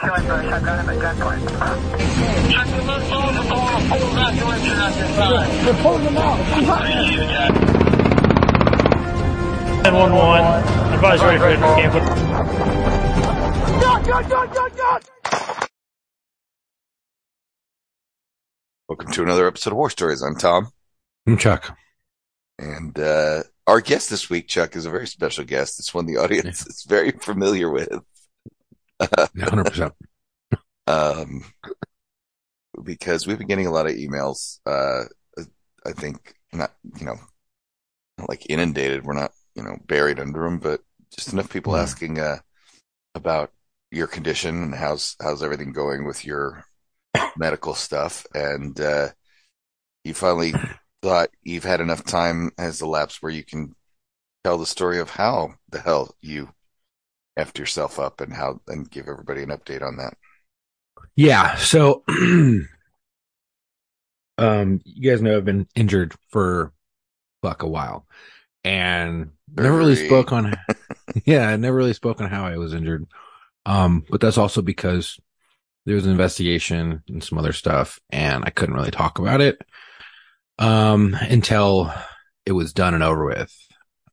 killing brush. I've got him at gunpoint. Check the missiles and pull a full evacuation on your side. They're pulling them out. Us. 911. Advise ready for camp. God, God, God, God, God! Welcome to another episode of War Stories. I'm Tom, I'm Chuck. and uh, our guest this week, Chuck, is a very special guest. It's one the audience is very familiar with, 100%. um, because we've been getting a lot of emails. Uh, I think not, you know, not like inundated. We're not, you know, buried under them, but just enough people Yeah. asking uh, about your condition and how's how's everything going with your medical stuff. And uh, you finally thought you've had enough time has elapsed where you can tell the story of how the hell you effed yourself up and how and give everybody an update on that. Yeah. So, um, you guys know I've been injured for fuck a while and never really spoke on, yeah, I never really spoke on how I was injured. Um, but that's also because there was an investigation and some other stuff and I couldn't really talk about it, um, until it was done and over with.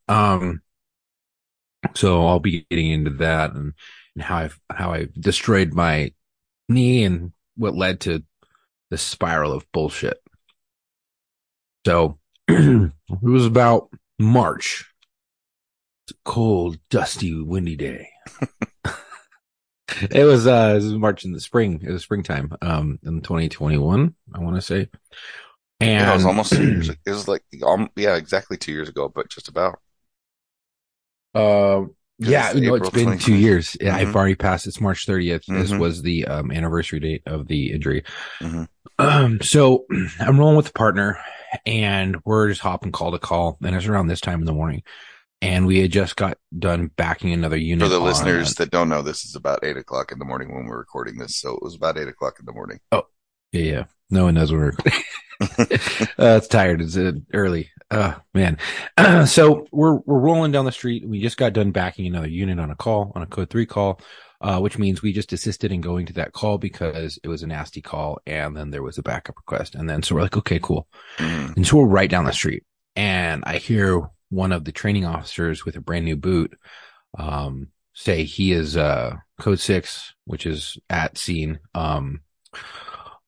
Um, so I'll be getting into that and, and how I've, how I destroyed my knee and what led to the spiral of bullshit. So it was about March. It's a cold, dusty, windy day. it was uh it was March in the spring. It was springtime, um in 2021, I want to say. And Yeah, it was almost two years. It was like um, yeah, exactly two years ago, but just about. Uh, yeah, it's you know, it's been 2020. two years. Yeah, I've Mhm. already passed. It's March 30th. This Mhm. was the um, anniversary date of the injury. Mhm. Um, so I'm rolling with a partner and we're just hopping call to call. And it's around this time in the morning. And we had just got done backing another unit. For the on- listeners that don't know, this is about eight o'clock in the morning when we're recording this, so it was about eight o'clock in the morning. Oh, yeah, yeah. No one knows when we're uh, it's tired. It's uh, early. Oh man. so we're we're rolling down the street. We just got done backing another unit on a call, on a code three call, uh, which means we just assisted in going to that call because it was a nasty call, and then there was a backup request, and then so we're like, okay, cool. Mhm. And so we're right down the street, and I hear one of the training officers with a brand new boot, um, say he is uh code six, which is at scene, um,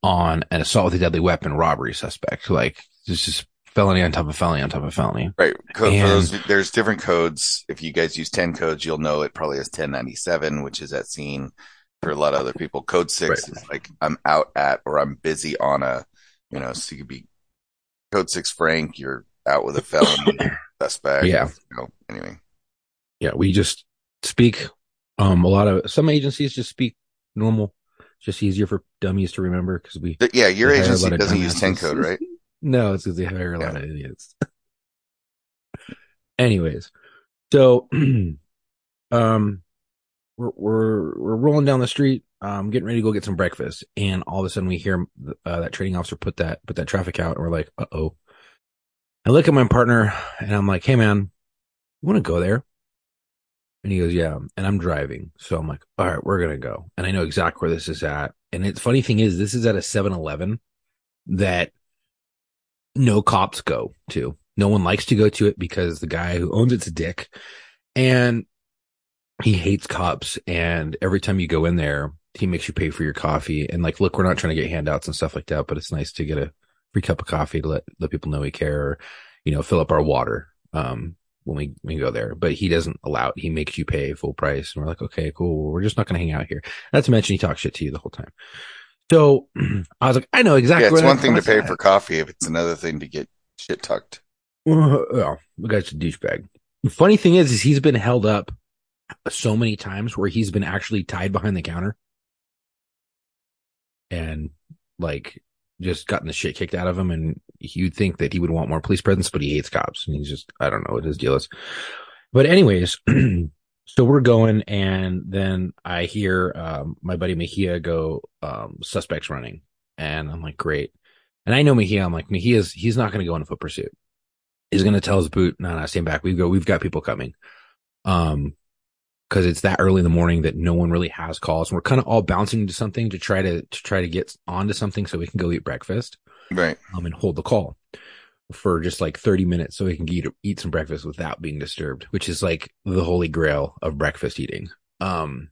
on an assault with a deadly weapon robbery suspect. Like this is felony on top of felony on top of felony. Right. Code, for And- those, there's different codes. If you guys use 10 codes, you'll know it probably is 1097, which is at scene for a lot of other people. Code six Right. is like I'm out at or I'm busy on a, you know, so you could be code six Frank, you're out with a felony suspect. Yeah. You know, anyway. Yeah, we just speak. Um, a lot of some agencies just speak normal. Just easier for dummies to remember because we Yeah, your They hire a agency doesn't use 10 code, right? No, it's because they hire a lot of idiots. Anyways, so um, we're we're we're rolling down the street, um, getting ready to go get some breakfast, and all of a sudden we hear uh, that training officer put that put that traffic out, and we're like, uh oh. I look at my partner, and I'm like, hey man, you want to go there? And he goes, yeah. And I'm driving, so I'm like, all right, we're gonna go, and I know exactly where this is at. And the funny thing is, this is at a 7-Eleven that no cops go to. No one likes to go to it because the guy who owns it's a dick and he hates cops. And every time you go in there, he makes you pay for your coffee. And like, look, we're not trying to get handouts and stuff like that, but it's nice to get a free cup of coffee to let, let people know we care or, you know, fill up our water. Um, when we, when we go there, but he doesn't allow it. He makes you pay full price. And we're like, okay, cool. We're just not going to hang out here. Not to mention he talks shit to you the whole time. So I was like, I know exactly. Yeah, it's one thing to pay at. for coffee if it's another thing to get shit tucked. Well, well, the guy's a douchebag. The funny thing is, is he's been held up so many times where he's been actually tied behind the counter and like just gotten the shit kicked out of him. And you'd think that he would want more police presence, but he hates cops and he's just, I don't know what his deal is. But anyways, so we're going and then I hear, um, my buddy Mejia go, um, suspects running and I'm like, great. And I know Mejia, I'm like, Mejia's, he's not going to go on a foot pursuit. He's going to tell his boot, no, no, stand back. We go, we've got people coming. Um, because it's that early in the morning that no one really has calls. And we're kind of all bouncing into something to try to, to try to get onto something so we can go eat breakfast Right. um, and hold the call for just like 30 minutes so we can eat, eat some breakfast without being disturbed, which is like the holy grail of breakfast eating. Um,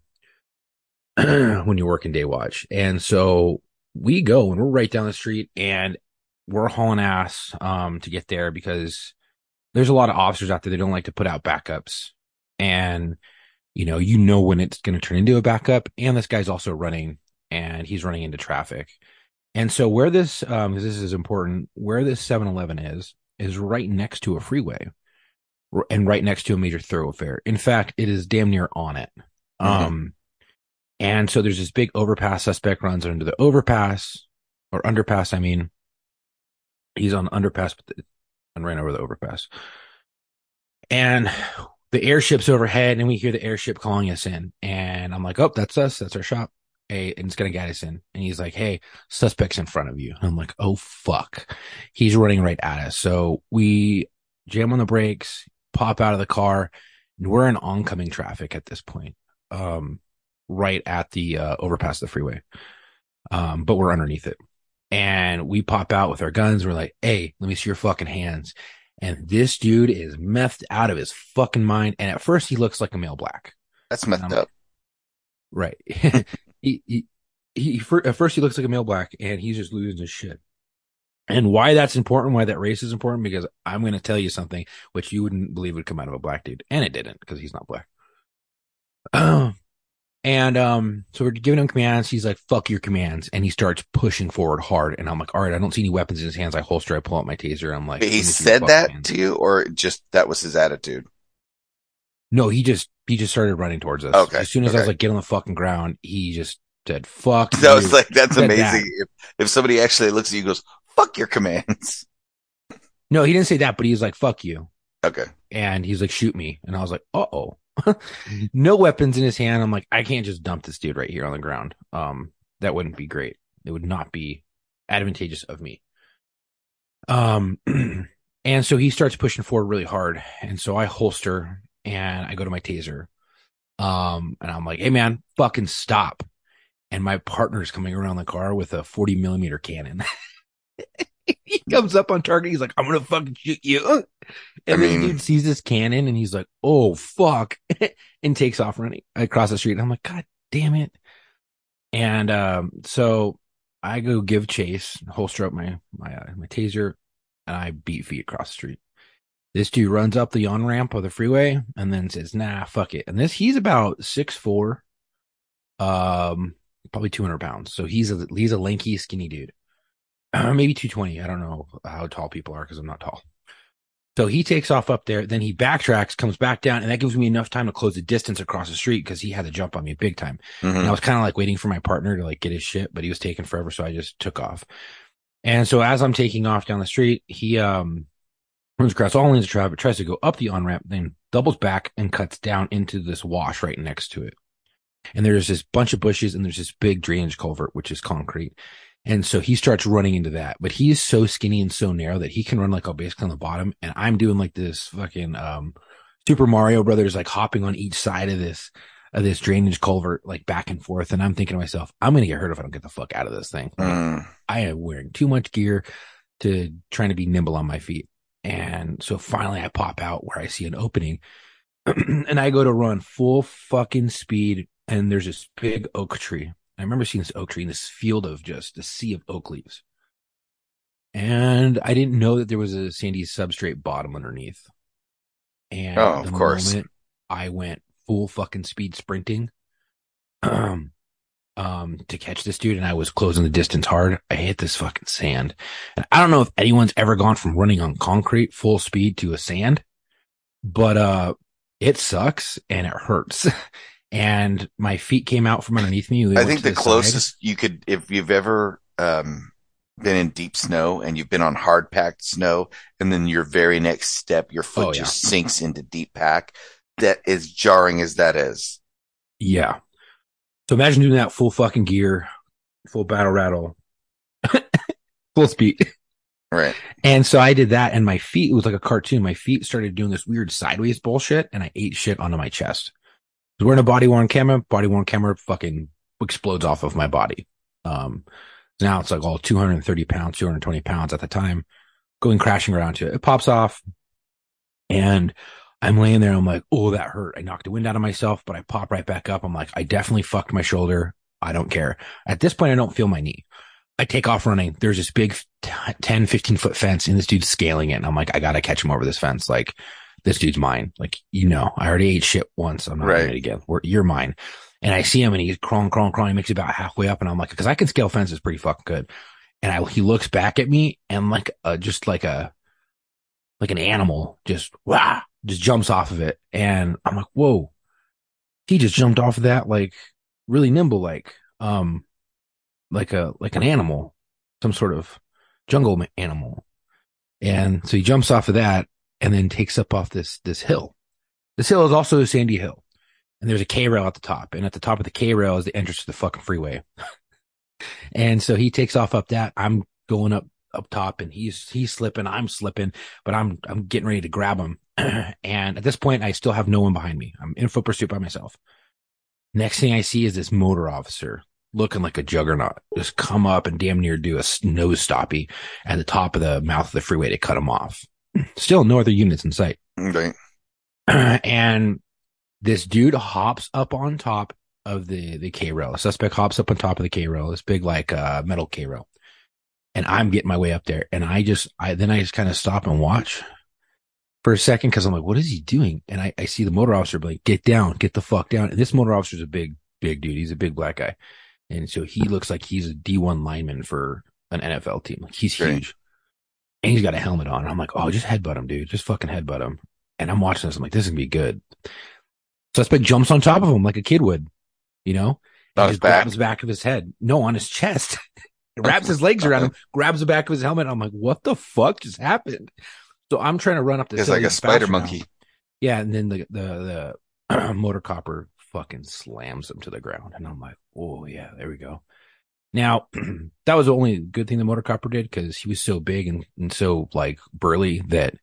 when you're working day watch. And so we go and we're right down the street and we're hauling ass, um, to get there because there's a lot of officers out there that don't like to put out backups and, you know, you know when it's going to turn into a backup and this guy's also running and he's running into traffic. And so where this, um, 'cause this is important, where this 7-Eleven is, is right next to a freeway and right next to a major thoroughfare. In fact, it is damn near on it. Mhm. Um, and so there's this big overpass suspect runs under the overpass or underpass. I mean, he's on the underpass, but the, and ran over the overpass. And the airship's overhead and we hear the airship calling us in. And I'm like, oh, that's us. That's our shop. Hey, and it's going to get us in. And he's like, hey, suspect's in front of you. And I'm like, oh, fuck. He's running right at us. So we jam on the brakes, pop out of the car. And we're in oncoming traffic at this point. Um, right at the uh, overpass of the freeway. Um, but we're underneath it. And we pop out with our guns. We're like, hey, let me see your fucking hands. And this dude is methed out of his fucking mind. And at first he looks like a male black. That's messed Um, up. Right. he, he, he, at first he looks like a male black and he's just losing his shit. And why that's important, why that race is important, because I'm going to tell you something which you wouldn't believe would come out of a black dude. And it didn't because he's not black. and, um, so we're giving him commands. He's like, fuck your commands. And he starts pushing forward hard. And I'm like, all right, I don't see any weapons in his hands. I holster, I pull out my taser. I'm like, he "Let me see your said that hands." to you, or just that was his attitude? No, he just, he just started running towards us. Okay, As soon as I was like, get on the fucking ground, he just said, fuck. That was like that's amazing. If if somebody actually looks at you, and goes, "Fuck your commands." No, he didn't say that, but he was like, fuck you. Okay. And he's like, shoot me. And I was like, uh oh. no weapons in his hand. I'm like, I can't just dump this dude right here on the ground. Um, that wouldn't be great. It would not be advantageous of me. Um, and so he starts pushing forward really hard. And so I holster and I go to my taser. Um, and I'm like, hey man, fucking stop. And my partner's coming around the car with a 40 millimeter cannon. he comes up on target. He's like, I'm to fucking shoot you. And this mean- dude sees this cannon and he's like, oh, fuck. and takes off running across the street. And I'm like, God damn it. And, um, so I go give chase, holster up my, my, uh, my taser and I beat feet across the street. This dude runs up the on ramp of the freeway and then says, nah, fuck it. And this, he's about six, four, um, probably 200 pounds. So he's a, he's a lanky, skinny dude. Uh, maybe 220. I don't know how tall people are because I'm not tall. So he takes off up there. Then he backtracks, comes back down, and that gives me enough time to close the distance across the street because he had to jump on me big time. Mhm. And I was kind of like waiting for my partner to like get his shit, but he was taking forever. So I just took off. And so as I'm taking off down the street, he, um, runs across all lanes of traffic, tries to go up the on ramp, then doubles back and cuts down into this wash right next to it. And there's this bunch of bushes and there's this big drainage culvert, which is concrete. And so he starts running into that, but he is so skinny and so narrow that he can run like a basically on the bottom. And I'm doing like this fucking, um, Super Mario Brothers, like hopping on each side of this, of this drainage culvert, like back and forth. And I'm thinking to myself, I'm going to get hurt if I don't get the fuck out of this thing. Mm. I am wearing too much gear to trying to be nimble on my feet. And so finally I pop out where I see an opening and I go to run full fucking speed. And there's this big oak tree. I remember seeing this oak tree in this field of just a sea of oak leaves. And I didn't know that there was a sandy substrate bottom underneath. And Oh, of course. I went full fucking speed sprinting, um, um, to catch this dude and I was closing the distance hard. I hit this fucking sand. And I don't know if anyone's ever gone from running on concrete full speed to a sand, but, uh, it sucks and it hurts. and my feet came out from underneath me. They I think the side. closest you could, if you've ever um, been in deep snow and you've been on hard packed snow, and then your very next step, your foot Oh, yeah. just sinks into deep pack. That is jarring as that is. Yeah. So imagine doing that full fucking gear, full battle rattle, full speed. Right. And so I did that and my feet, it was like a cartoon. My feet started doing this weird sideways bullshit and I ate shit onto my chest. was wearing a body worn camera. Body worn camera fucking explodes off of my body. Um, now it's like all 230 pounds, 220 pounds at the time, going crashing around to it. It pops off, and I'm laying there. I'm like, oh, that hurt. I knocked the wind out of myself, but I pop right back up. I'm like, I definitely fucked my shoulder. I don't care. At this point, I don't feel my knee. I take off running. There's this big 10, 15 foot fence and this dude's scaling it. And I'm like, I gotta catch him over this fence. Like, this dude's mine. Like, you know, I already ate shit once. I'm not Right. doing it again. We're, you're mine. And I see him and he's crawling, crawling, crawling. He makes it about halfway up and I'm like, cause I can scale fences pretty fucking good. And I, he looks back at me and like, uh, just like a, like an animal just, wow, just jumps off of it. And I'm like, whoa, he just jumped off of that, like really nimble, like, um, like a, like an animal, some sort of jungle animal. And so he jumps off of that and then takes up off this, this hill. This hill is also a sandy hill and there's a K rail at the top. And at the top of the K rail is the entrance to the fucking freeway. and so he takes off up that. I'm going up, up top and he's, he's slipping. I'm slipping, but I'm, I'm getting ready to grab him. and at this point, I still have no one behind me. I'm in foot pursuit by myself. Next thing I see is this motor officer looking like a juggernaut just come up and damn near do a nose stoppie at the top of the mouth of the freeway to cut him off. Still no other units in sight. Okay. and this dude hops up on top of the, the K rail. A suspect hops up on top of the K rail, this big like uh metal K rail. And I'm getting my way up there. And I just I then I just kind of stop and watch for a second because I'm like, what is he doing? And I, I see the motor officer like, get down, get the fuck down. And this motor officer's a big, big dude. He's a big black guy. And so he hmm. looks like he's a D1 lineman for an NFL team. Like he's Right. huge. And he's got a helmet on. I'm like, oh, just headbutt him, dude. Just fucking headbutt him. And I'm watching this. I'm like, this is gonna be good. Suspect jumps on top of him like a kid would, you know, On and his just back? grabs the back of his head. No, on his chest. wraps his legs around him, grabs the back of his helmet. I'm like, what the fuck just happened? So I'm trying to run up the It's like a spider faster now. monkey. Yeah, and then the the the motor copper fucking slams him to the ground, and I'm like, oh yeah, there we go. Now that was the only good thing the motor copper did because he was so big and, and so like burly that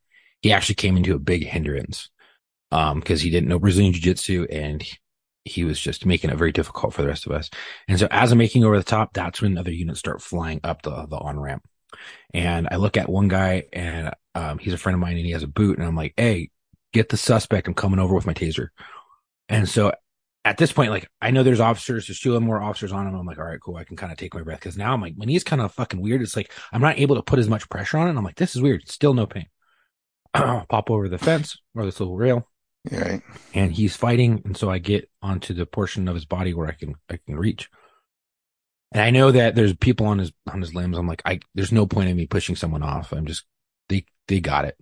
he actually came into a big hindrance. Um, because he didn't know Brazilian jiu jitsu and he, he was just making it very difficult for the rest of us. And so as I'm making over the top, that's when other units start flying up the the on ramp. And I look at one guy and um, he's a friend of mine and he has a boot and I'm like, hey, get the suspect. I'm coming over with my taser. And so at this point, like I know there's officers, there's two more officers on him. I'm like, all right, cool. I can kind of take my breath because now I'm like, when he's kind of fucking weird, it's like I'm not able to put as much pressure on it. And I'm like, this is weird. Still no pain. Pop over the fence or this little rail, right. and he's fighting. And so I get onto the portion of his body where I can I can reach. And I know that there's people on his on his limbs. I'm like, I there's no point in me pushing someone off. I'm just they they got it.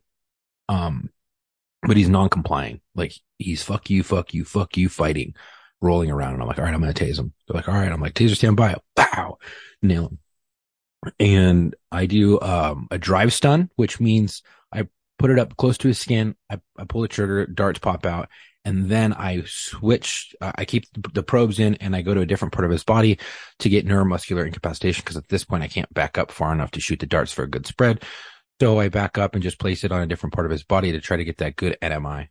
Um, but he's non-complying. Like he's fuck you, fuck you, fuck you, fighting, rolling around. And I'm like, all right, I'm gonna tase him. They're like, all right, I'm like, taser stand by. Bow, nail him. And I do um a drive stun, which means I put it up close to his skin. I, I pull the trigger, darts pop out, and then I switch. Uh, I keep the probes in, and I go to a different part of his body to get neuromuscular incapacitation. Because at this point, I can't back up far enough to shoot the darts for a good spread. So I back up and just place it on a different part of his body to try to get that good NMI.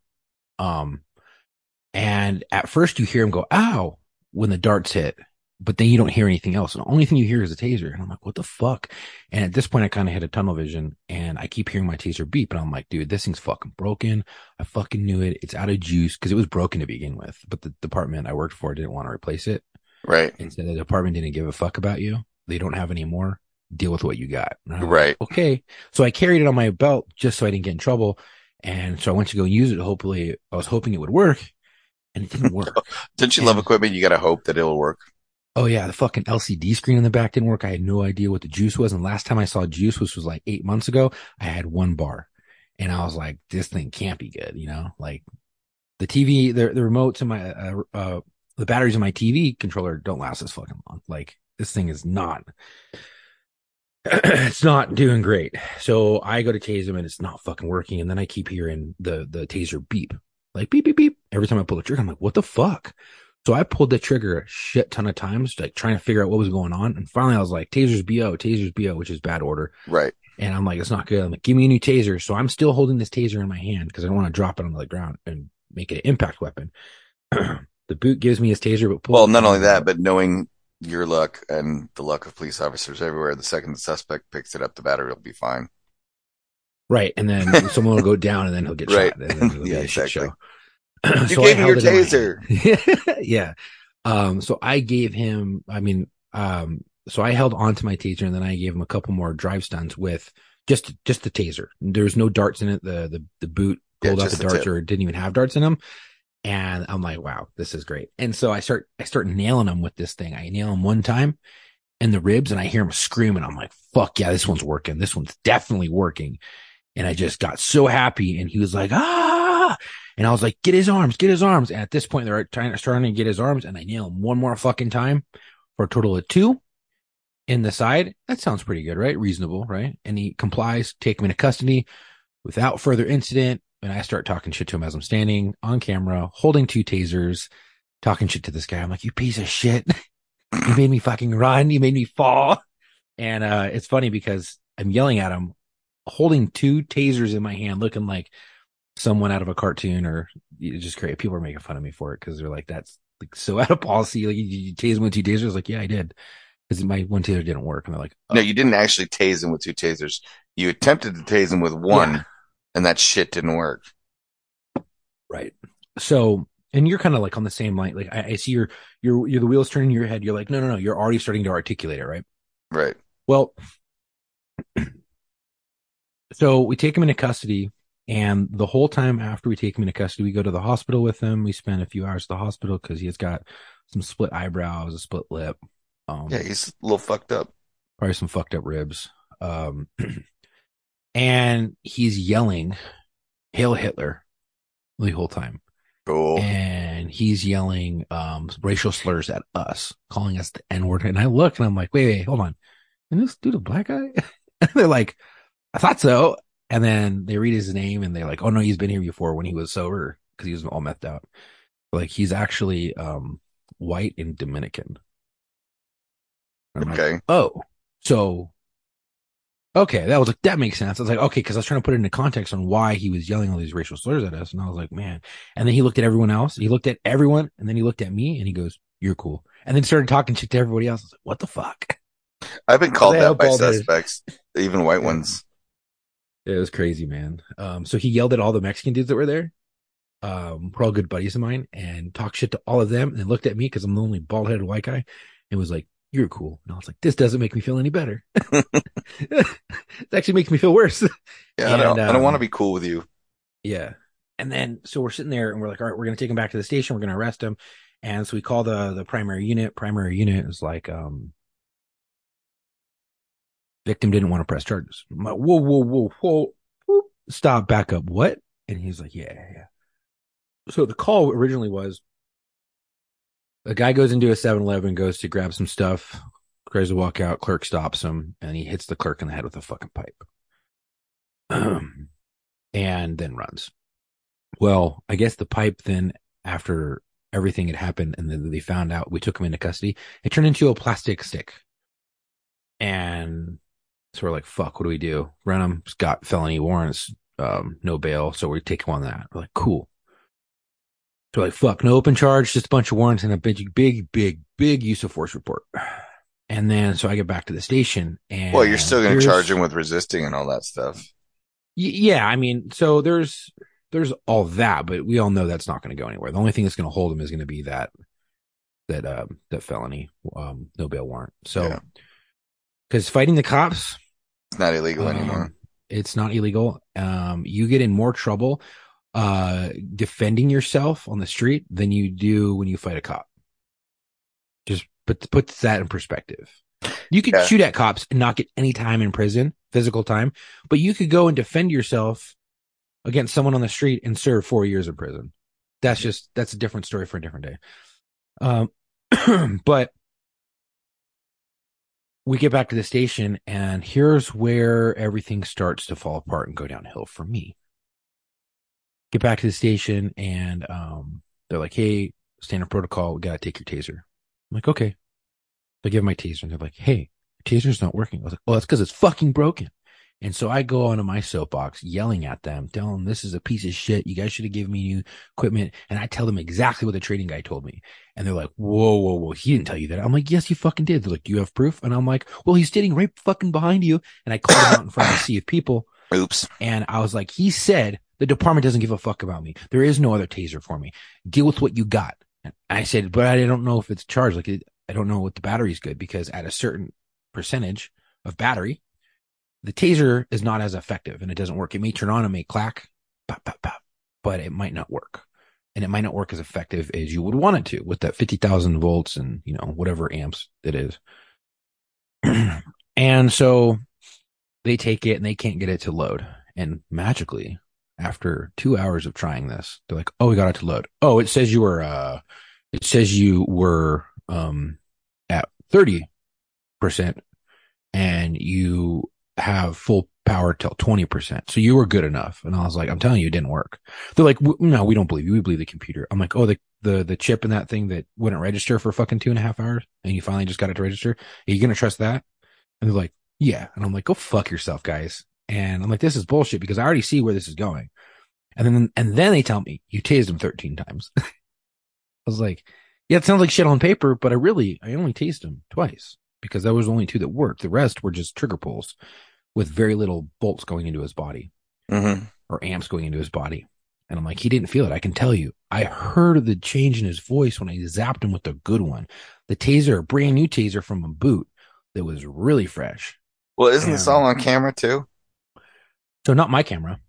Um, and at first you hear him go, ow, when the darts hit, but then you don't hear anything else. And the only thing you hear is a taser. And I'm like, what the fuck? And at this point, I kind of hit a tunnel vision and I keep hearing my taser beep. And I'm like, dude, this thing's fucking broken. I fucking knew it. It's out of juice because it was broken to begin with, but the department I worked for didn't want to replace it. Right. And so the department didn't give a fuck about you. They don't have any more. Deal with what you got. And I'm like, Right. okay. So I carried it on my belt just so I didn't get in trouble. And so I went to go use it. Hopefully, I was hoping it would work, and it didn't work. Don't you love equipment? You got to hope that it'll work. Oh yeah, the fucking LCD screen in the back didn't work. I had no idea what the juice was. And last time I saw juice, which was like eight months ago, I had one bar, and I was like, this thing can't be good. You know, like the TV, the the remotes in my uh, uh the batteries in my TV controller don't last this fucking long. Like this thing is not. it's not doing great. So I go to tase him and it's not fucking working. And then I keep hearing the the taser beep, like beep beep beep. Every time I pull the trigger, I'm like, what the fuck? So I pulled the trigger a shit ton of times, like trying to figure out what was going on. And finally, I was like, "Tasers bo, tasers bo," which is bad order. Right. And I'm like, "It's not good." I'm like, "Give me a new taser." So I'm still holding this taser in my hand because I don't want to drop it on the ground and make it an impact weapon. the boot gives me his taser, but Well, not only that, but knowing your luck and the luck of police officers everywhere, the second the suspect picks it up, the battery will be fine. right, and then someone will go down, and then he'll get Right. shot. And then it'll be Yeah, a shit exactly. You So I gave me your in my taser. yeah. Um. So I gave him. I mean. Um. So I held onto my taser, and then I gave him a couple more drive stuns with just just the taser. There was no darts in it. The the the boot Yeah, pulled out the darts, or didn't even have darts in them. And I'm like, wow, this is great. And so I start I start nailing him with this thing. I nail him one time in the ribs, and I hear him screaming. I'm like, fuck yeah, this one's working. This one's definitely working. And I just got so happy. And he was like, ah. And I was like, get his arms, get his arms. And at this point, they're trying, starting to get his arms. And I nail him one more fucking time for a total of two in the side. That sounds pretty good, right? Reasonable, right? And he complies, take him into custody without further incident. And I start talking shit to him as I'm standing on camera, holding two tasers, talking shit to this guy. I'm like, you piece of shit. you made me fucking run. You made me fall. And, uh, it's funny because I'm yelling at him, holding two tasers in my hand, looking like someone out of a cartoon or just great. People are making fun of me for it because they're like, that's like so out of policy. Like you, you tase him with two tasers. Like, yeah, I did. Because my one taser didn't work. And they're like, No, oh. you didn't actually tase him with two tasers. You attempted to tase him with one, Yeah. and that shit didn't work. Right. So, and you're kind of like on the same line. Like I, I see your, your, you're the wheels turning in your head. You're like, no, no, no. You're already starting to articulate it. Right. Right. Well, so we take him into custody and the whole time after we take him into custody, we go to the hospital with him. We spend a few hours at the hospital because he has got some split eyebrows, a split lip. Um, Yeah, he's a little fucked up. probably some fucked up ribs. Um, and he's yelling, Hail Hitler the whole time. Cool. and he's yelling um racial slurs at us, calling us the N word. And I look and I'm like, wait, wait, hold on. And this dude a black guy? and they're like, I thought so. And then they read his name and they're like, oh no, he's been here before when he was sober because he was all methed out. Like he's actually um white and Dominican. And I'm like, Okay. oh, so okay, that was like that makes sense. I was like, okay, because I was trying to put it into context on why he was yelling all these racial slurs at us, and I was like, man. And then he looked at everyone else. He looked at everyone, and then he looked at me, and he goes, "You're cool." And then started talking shit to everybody else. I was like, what the fuck? I've been called that by suspects, even white ones. It was crazy, man. Um, so he yelled at all the Mexican dudes that were there. Um, we're all good buddies of mine, and talked shit to all of them, and looked at me because I'm the only bald headed white guy, and was like, "You're cool." And I was like, "This doesn't make me feel any better. it actually makes me feel worse." Yeah, I don't. And, I don't um, want to be cool with you. Yeah. And then so we're sitting there and we're like, all right, we're gonna take him back to the station, we're gonna arrest him. And so we call the the primary unit. Primary unit is like, um victim didn't want to press charges. Like, whoa, whoa, whoa, whoa, whoop, stop, back up, what? And he's like, Yeah, yeah, yeah. So the call originally was a guy goes into a 7-Eleven, goes to grab some stuff, tries to walk out, clerk stops him, and he hits the clerk in the head with a fucking pipe. and then runs. Well, I guess the pipe then after everything had happened and then they found out we took him into custody, it turned into a plastic stick. And so we're like, fuck, what do we do? Renham's got felony warrants, um, no bail. So we take him on that. We're like, cool. So we're like, fuck, no open charge, just a bunch of warrants and a big, big, big, big use of force report. And then so I get back to the station and Well, you're still going to charge him with resisting and all that stuff. Y- yeah, I mean, so there's there's all that, but we all know that's not going to go anywhere. The only thing that's going to hold him is going to be that that um that felony um no bail warrant. So Yeah. because fighting the cops It's not illegal anymore. um, it's not illegal. Um, you get in more trouble uh defending yourself on the street than you do when you fight a cop. Just put put that in perspective. You could Yeah. shoot at cops and not get any time in prison, physical time, but you could go and defend yourself against someone on the street and serve four years in prison. That's just that's a different story for a different day. Um, but we get back to the station and here's where everything starts to fall apart and go downhill for me. Get back to the station and um they're like, Hey, standard protocol, we gotta take your taser. I'm like, okay. They give my taser and they're like, Hey, your taser's not working. I was like, Oh, that's because it's fucking broken. And so I go onto my soapbox yelling at them, telling them this is a piece of shit. You guys should have given me new equipment. And I tell them exactly what the trading guy told me. And they're like, whoa, whoa, whoa. He didn't tell you that. I'm like, yes, he fucking did. They're like, do you have proof? And I'm like, well, he's sitting right fucking behind you. And I called him out in front of a sea of people. Oops. And I was like, he said the department doesn't give a fuck about me. There is no other taser for me. Deal with what you got. And I said, but I don't know if it's charged. Like, I don't know what the battery's good because at a certain percentage of battery, the taser is not as effective and it doesn't work. It may turn on and may clack, but it might not work. And it might not work as effective as you would want it to with that 50,000 volts and, you know, whatever amps it is. and so they take it and they can't get it to load. And magically, after two hours of trying this, they're like, "Oh, we got it to load. Oh, it says you were, uh, it says you were um at thirty percent, and you have full power till twenty percent. So you were good enough." And I was like, "I'm telling you, it didn't work." They're like, "No, we don't believe you. We believe the computer." I'm like, "Oh, the the the chip in that thing that wouldn't register for fucking two and a half hours, and you finally just got it to register. Are you gonna trust that?" And they're like, "Yeah." And I'm like, "Go fuck yourself, guys." And I'm like, this is bullshit because I already see where this is going. And then, and then they tell me you tased him 13 times. I was like, yeah, it sounds like shit on paper, but I really, I only tased him twice because that was the only two that worked. The rest were just trigger pulls with very little bolts going into his body Mm-hmm. or amps going into his body. And I'm like, he didn't feel it. I can tell you. I heard the change in his voice when I zapped him with the good one. The taser, a brand new taser from a boot that was really fresh. Well, isn't this all on camera too? So not my camera.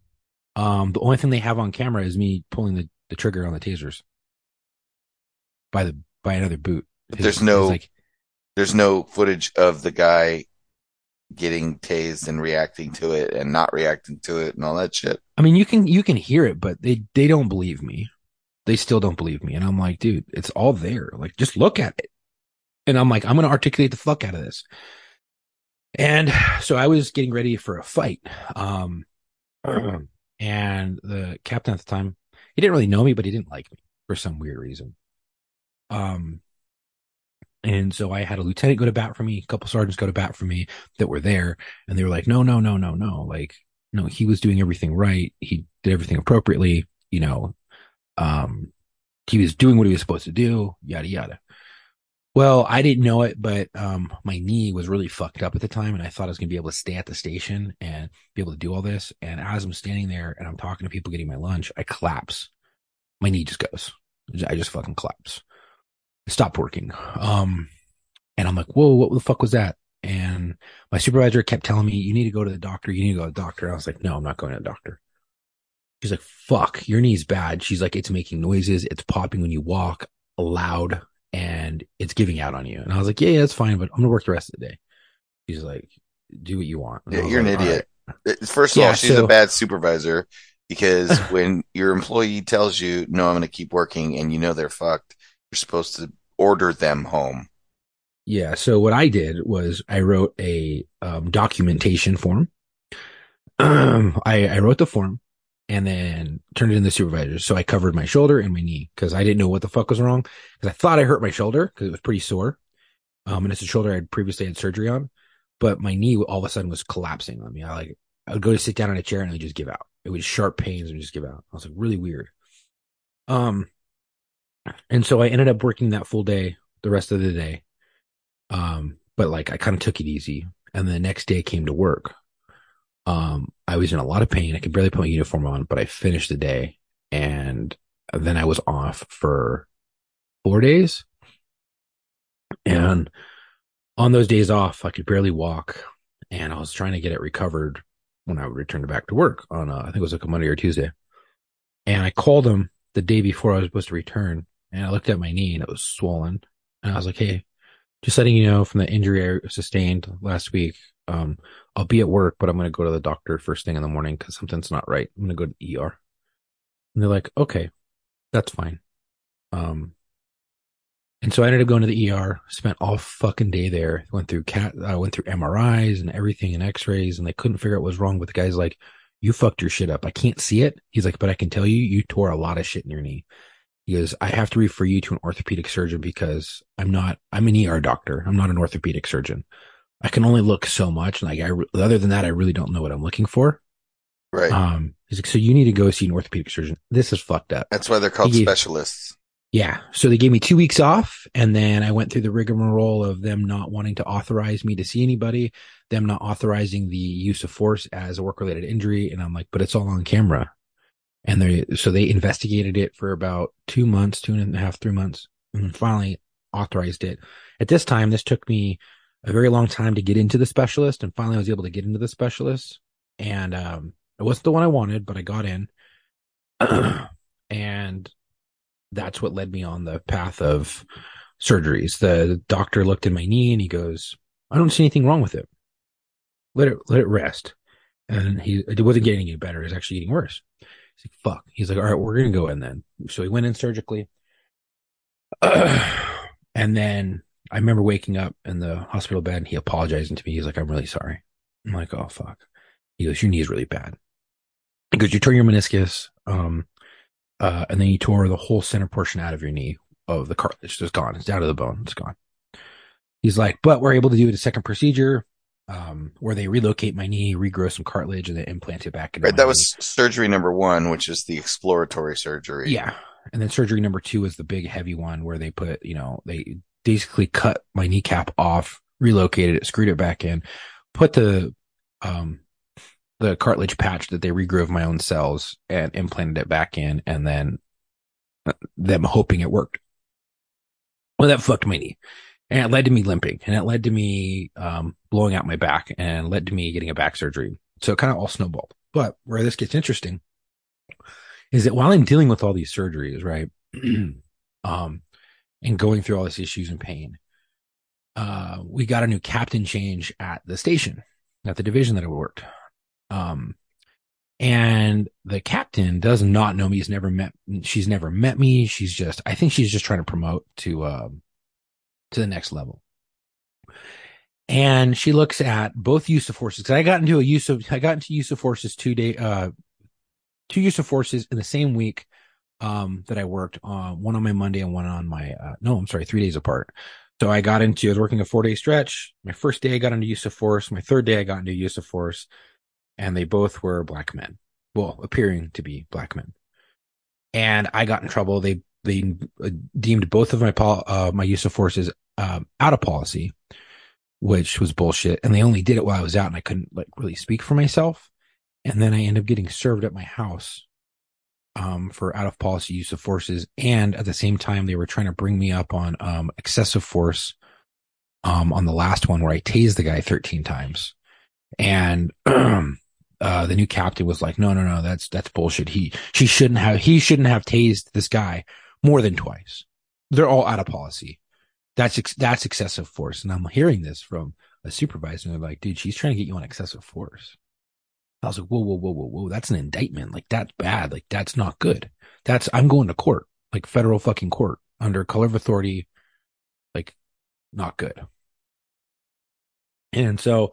Um, the only thing they have on camera is me pulling the, the trigger on the tasers by the by another boot. There's no- like, There's no footage of the guy getting tased and reacting to it and not reacting to it and all that shit. I mean, you can you can hear it, but they they don't believe me. They still don't believe me, and I'm like, dude, it's all there. Like, just look at it. And I'm like, I'm gonna articulate the fuck out of this. And so I was getting ready for a fight. Um, and the captain at the time, he didn't really know me, but he didn't like me for some weird reason. Um, and so I had a lieutenant go to bat for me, a couple sergeants go to bat for me that were there, and they were like, no, no, no, no, no. Like, no, he was doing everything right. He did everything appropriately. You know, um, he was doing what he was supposed to do, yada, yada. Well, I didn't know it, but, um, my knee was really fucked up at the time and I thought I was going to be able to stay at the station and be able to do all this. And as I'm standing there and I'm talking to people getting my lunch, I collapse. My knee just goes. I just fucking collapse. Stopped working. Um, and I'm like, whoa, what the fuck was that? And my supervisor kept telling me, you need to go to the doctor. You need to go to the doctor. I was like, no, I'm not going to the doctor. She's like, fuck, your knee's bad. She's like, it's making noises. It's popping when you walk loud and it's giving out on you. And I was like, yeah, yeah, that's fine, but I'm going to work the rest of the day. She's like, do what you want. Yeah, you're an like, "All idiot. It- First of Yeah, all, she's so- a bad supervisor because when your employee tells you, no, I'm going to keep working and you know they're fucked, you're supposed to order them home. Yeah. So what I did was I wrote a um, documentation form. I, I wrote the form and then turned it in the supervisor. So I covered my shoulder and my knee because I didn't know what the fuck was wrong because I thought I hurt my shoulder because it was pretty sore. Um, and it's a shoulder I had previously had surgery on, but my knee all of a sudden was collapsing on me. I like, I would go to sit down in a chair and it would just give out. It was sharp pains and just give out. I was like really weird. Um, and so I ended up working that full day, the rest of the day. Um, but like I kind of took it easy. And the next day I came to work. Um, I was in a lot of pain. I could barely put my uniform on, but I finished the day and then I was off for four days. And on those days off, I could barely walk and I was trying to get it recovered when I returned back to work on, uh, I think it was like a Monday or Tuesday. And I called him the day before I was supposed to return and I looked at my knee and it was swollen. And I was like, Hey, just letting you know from the injury I sustained last week, um, I'll be at work, but I'm going to go to the doctor first thing in the morning because something's not right. I'm going to go to the ER. And they're like, okay, that's fine. Um, and so I ended up going to the ER, spent all fucking day there, went through cat, I went through MRIs and everything and x-rays and they couldn't figure out what was wrong with the guy's like, you fucked your shit up. I can't see it. He's like, but I can tell you, you tore a lot of shit in your knee. He goes, I have to refer you to an orthopedic surgeon because I'm not, I'm an ER doctor. I'm not an orthopedic surgeon. I can only look so much. Like I, other than that, I really don't know what I'm looking for. Right. Um, he's like, so you need to go see an orthopedic surgeon. This is fucked up. That's why they're called gave- specialists. Yeah. So they gave me two weeks off and then I went through the rigmarole of them not wanting to authorize me to see anybody, them not authorizing the use of force as a work related injury. And I'm like, but it's all on camera. And they, so they investigated it for about two months, two and a half, three months, and finally authorized it. At this time, this took me a very long time to get into the specialist and finally I was able to get into the specialist. And, um, it wasn't the one I wanted, but I got in. and that's what led me on the path of surgeries. The doctor looked at my knee and he goes, I don't see anything wrong with it. Let it, let it rest. And he, it wasn't getting any better. It was actually getting worse. He's like, fuck. He's like, all right, we're going to go in then. So he went in surgically. and then I remember waking up in the hospital bed and he apologizing to me. He's like, I'm really sorry. I'm like, oh, fuck. He goes, your knee is really bad. He goes, you tore your meniscus. Um, uh, and then you tore the whole center portion out of your knee of the cartilage. It's just gone. It's out of the bone. It's gone. He's like, but we're able to do it a second procedure, um, where they relocate my knee, regrow some cartilage, and then implant it back in. Right. That was surgery number one, which is the exploratory surgery. yeah. And then surgery number two is the big heavy one where they put, you know, they basically cut my kneecap off, relocated it, screwed it back in, put the, um, the cartilage patch that they regrew of my own cells and implanted it back in and then uh, them hoping it worked. Well, that fucked my knee and it led to me limping and it led to me, um, blowing out my back and led to me getting a back surgery. So it kind of all snowballed. But where this gets interesting is that while I'm dealing with all these surgeries, right? um, and going through all these issues and pain, uh, we got a new captain change at the station, at the division that I worked. Um, and the captain does not know me. He's never met, she's never met me. She's just, I think she's just trying to promote to, um, to the next level. And she looks at both use of forces. Cause I got into a use of, I got into use of forces two day, uh, two use of forces in the same week, um, that I worked on one on my Monday and one on my, uh, no, I'm sorry, three days apart. So I got into, I was working a four day stretch. My first day I got into use of force. My third day I got into use of force and they both were black men. Well, appearing to be black men. And I got in trouble. They, they uh, deemed both of my, uh, my use of forces, um, out of policy, which was bullshit. And they only did it while I was out and I couldn't like really speak for myself. And then I ended up getting served at my house, um, for out of policy use of forces. And at the same time, they were trying to bring me up on, um, excessive force, um, on the last one where I tased the guy 13 times. And, uh, the new captain was like, no, no, no, that's, that's bullshit. He, she shouldn't have, he shouldn't have tased this guy more than twice. They're all out of policy. That's, ex- that's excessive force. And I'm hearing this from a supervisor. And they're like, dude, she's trying to get you on excessive force. I was like, whoa, whoa, whoa, whoa, whoa. That's an indictment. Like that's bad. Like that's not good. That's, I'm going to court, like federal fucking court under color of authority. Like not good. And so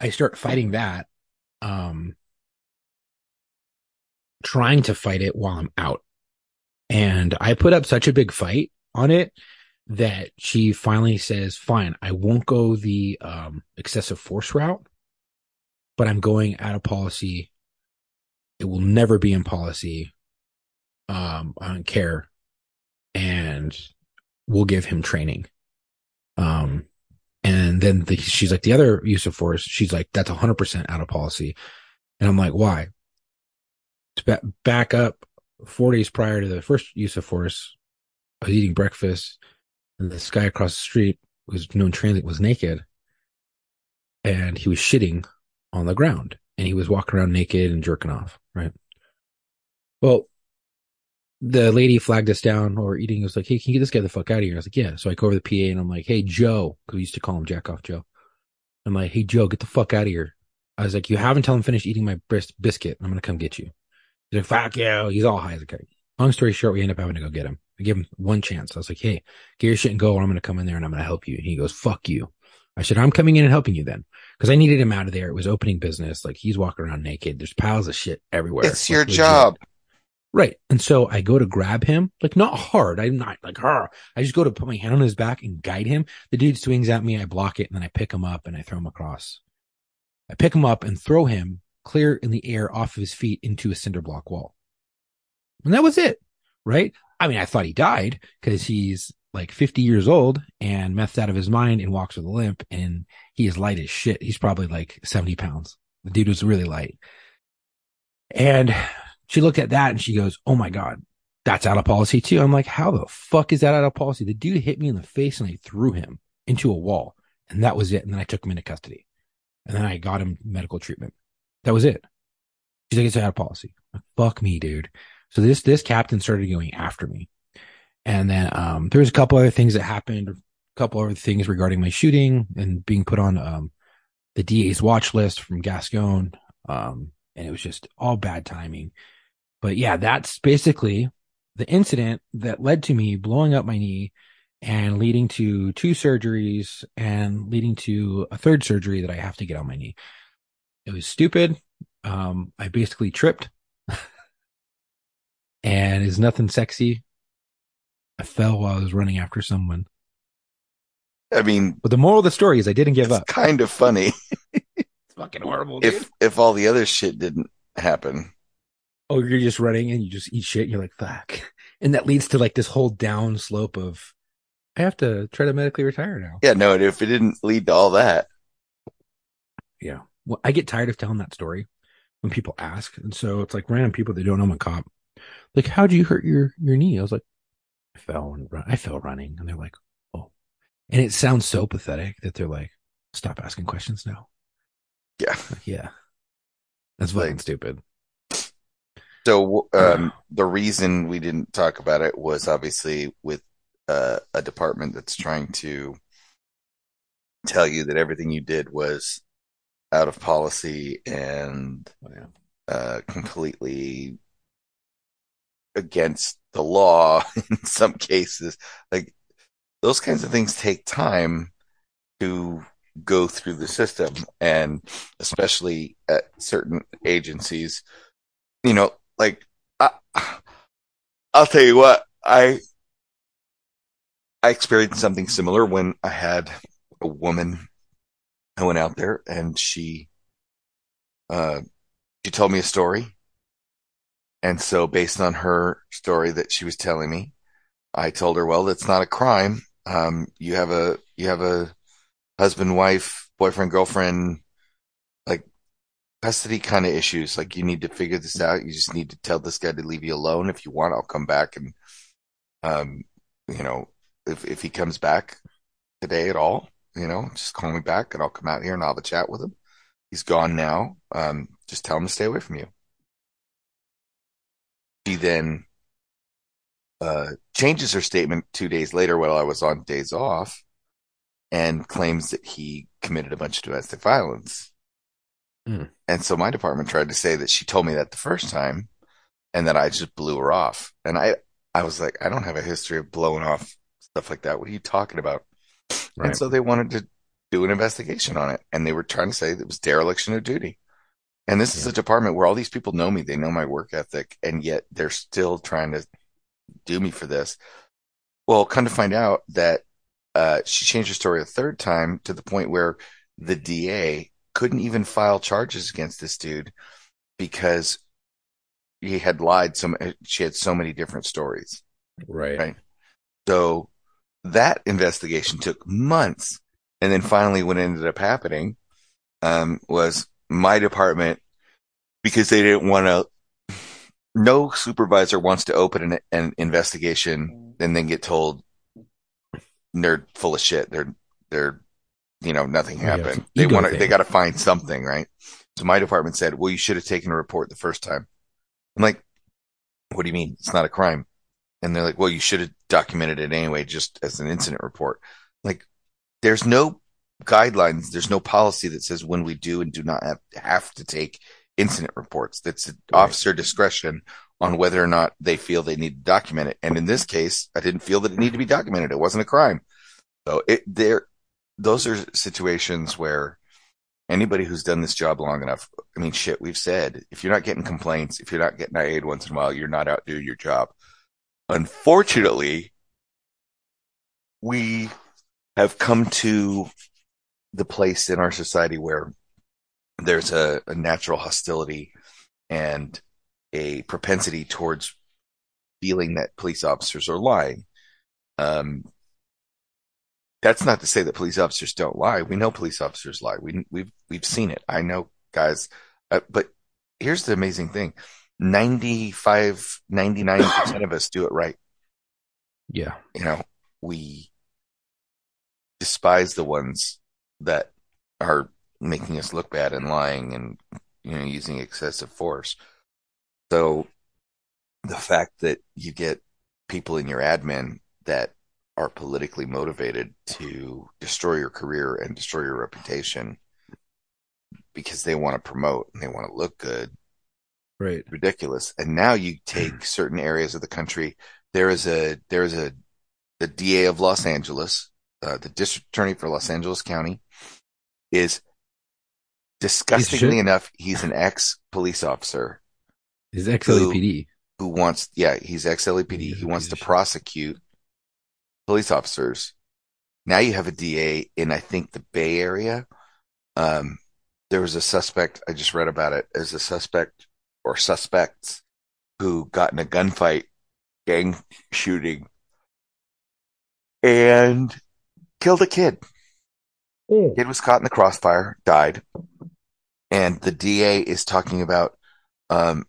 I start fighting that um trying to fight it while I'm out. And I put up such a big fight on it that she finally says, fine, I won't go the um excessive force route, but I'm going out of policy. It will never be in policy. Um, I don't care. And we'll give him training. Um, and then the, she's like, the other use of force, she's like, that's 100% out of policy. And I'm like, why? To ba- back up four days prior to the first use of force, I was eating breakfast and this guy across the street who's known transit was naked and he was shitting on the ground and he was walking around naked and jerking off. Right. Well, the lady flagged us down or eating. It was like, Hey, can you get this guy the fuck out of here? I was like, yeah. So I go over the PA and I'm like, Hey, Joe, cause we used to call him Jack off Joe. I'm like, Hey, Joe, get the fuck out of here. I was like, you haven't until I'm finished eating my bris- biscuit. I'm going to come get you. He's like, fuck you. He's all high as a kite. Long story short, we end up having to go get him. I give him one chance. I was like, Hey, get your shit and go or I'm going to come in there and I'm going to help you. And he goes, fuck you. I said, I'm coming in and helping you then. Cause I needed him out of there. It was opening business. Like he's walking around naked. There's piles of shit everywhere. It's your legit. job. Right. And so I go to grab him, like not hard. I'm not like, Hur. I just go to put my hand on his back and guide him. The dude swings at me. I block it and then I pick him up and I throw him across. I pick him up and throw him clear in the air off of his feet into a cinder block wall. And that was it. Right. I mean, I thought he died because he's like 50 years old and methed out of his mind and walks with a limp and he is light as shit. He's probably like 70 pounds. The dude was really light. And she looked at that and she goes, Oh my God, that's out of policy too. I'm like, How the fuck is that out of policy? The dude hit me in the face and I threw him into a wall. And that was it. And then I took him into custody. And then I got him medical treatment. That was it. She's like, It's out of policy. Fuck me, dude. So this this captain started going after me. And then um there was a couple other things that happened, a couple other things regarding my shooting and being put on um the DA's watch list from Gascon. Um, and it was just all bad timing. But yeah, that's basically the incident that led to me blowing up my knee and leading to two surgeries and leading to a third surgery that I have to get on my knee. It was stupid. Um, I basically tripped and it's nothing sexy. I fell while I was running after someone. I mean, But the moral of the story is I didn't give it's up. kind of funny It's fucking horrible, dude. if if all the other shit didn't happen. oh, you're just running and you just eat shit. And you're like, fuck. And that leads to like this whole down slope of, I have to try to medically retire now. Yeah, no, if it didn't lead to all that, Yeah. Well, I get tired of telling that story when people ask. And so it's like random people that don't know I'm a cop. Like, how'd you hurt your, your knee? I was like, I fell and run. I fell running. And they're like, oh. And it sounds so pathetic that they're like, stop asking questions now. yeah. Like, yeah. That's Like- fucking stupid. So um, the reason we didn't talk about it was obviously with uh, a department that's trying to tell you that everything you did was out of policy and Yeah. uh, completely against the law in some cases. Like those kinds of things take time to go through the system, and especially at certain agencies, you know, like I, I'll tell you what I I experienced something similar when I had a woman I went out there and she uh she told me a story and so based on her story that she was telling me I told her well that's not a crime um you have a you have a husband wife boyfriend girlfriend like custody kind of issues like you need to figure this out you just need to tell this guy to leave you alone if you want I'll come back and um you know if if he comes back today at all you know, just call me back and I'll come out here and I'll have a chat with him. He's gone now. Um, just tell him to stay away from you. She then uh, changes her statement two days later while I was on days off and claims that he committed a bunch of domestic violence. Hmm. And so my department tried to say that she told me that the first time and that I just blew her off. And I, I was like, I don't have a history of blowing off stuff like that. What are you talking about? Right. And so they wanted to do an investigation on it. And they were trying to say that it was dereliction of duty. And this is a department where all these people know me. They know my work ethic. And yet they're still trying to do me for this. Well, come to find out that uh, she changed her story a third time to the point where the DA couldn't even file charges against this dude because he had lied. So she had so many different stories. Right. Right. So that investigation took months. And then finally, what ended up happening um, was my department, because they didn't want to, no supervisor wants to open an, an investigation and then get told they're full of shit. They're, they're, you know, nothing Oh, yeah, happened. they want to, they got to find something, right? So my department said, well, you should have taken a report the first time. I'm like, what do you mean? It's not a crime. And they're like, well, you should have documented it anyway, just as an incident report. Like, there's no guidelines. There's no policy that says when we do and do not have, have to take incident reports. That's Right. officer discretion on whether or not they feel they need to document it. And in this case, I didn't feel that it needed to be documented. It wasn't a crime. So it, there, those are situations where, anybody who's done this job long enough, I mean, shit, we've said if you're not getting complaints, if you're not getting aid once in a while, you're not out doing your job. Unfortunately, we have come to the place in our society where there's a, a natural hostility and a propensity towards feeling that police officers are lying. Um, that's not to say that police officers don't lie. We know police officers lie. We we've we've seen it. I know guys, uh, but here's the amazing thing. 95 99% of us do it right. Yeah. You know, we despise the ones that are making us look bad and lying and you know using excessive force. So the fact that you get people in your admin that are politically motivated to destroy your career and destroy your reputation because they want to promote and they want to look good. Right. Ridiculous. And now you take certain areas of the country. There is a, there is a, the DA of Los Angeles, uh, the district attorney for Los Angeles County is disgustingly enough, he's an ex police officer. Is ex LAPD. Who, who wants, yeah, he's ex LAPD. He wants to prosecute police officers. Now you have a DA in, I think, the Bay Area. Um, there was a suspect, I just read about it, as a suspect or suspects who got in a gunfight, gang shooting, and killed a kid. Oh. Kid was caught in the crossfire, died. And the DA is talking about um,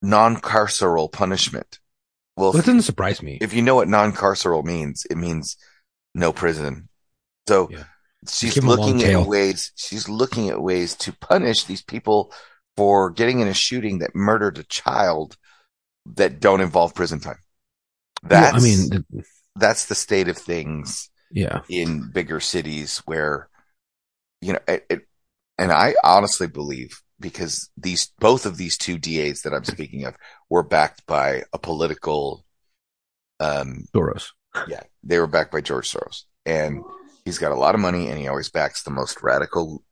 non carceral punishment. Well, that doesn't surprise me. if you know what non-carceral means, it means no prison. So Yeah. she's Give 'em a long looking at ways, she's looking at ways to punish these people for getting in a shooting that murdered a child that don't involve prison time. That's, Well, I mean, that's the state of things yeah. in bigger cities where, you know, it, it, and I honestly believe because these, both of these two DAs that I'm speaking of were backed by a political, um, Soros. yeah, they were backed by George Soros, and he's got a lot of money, and he always backs the most radical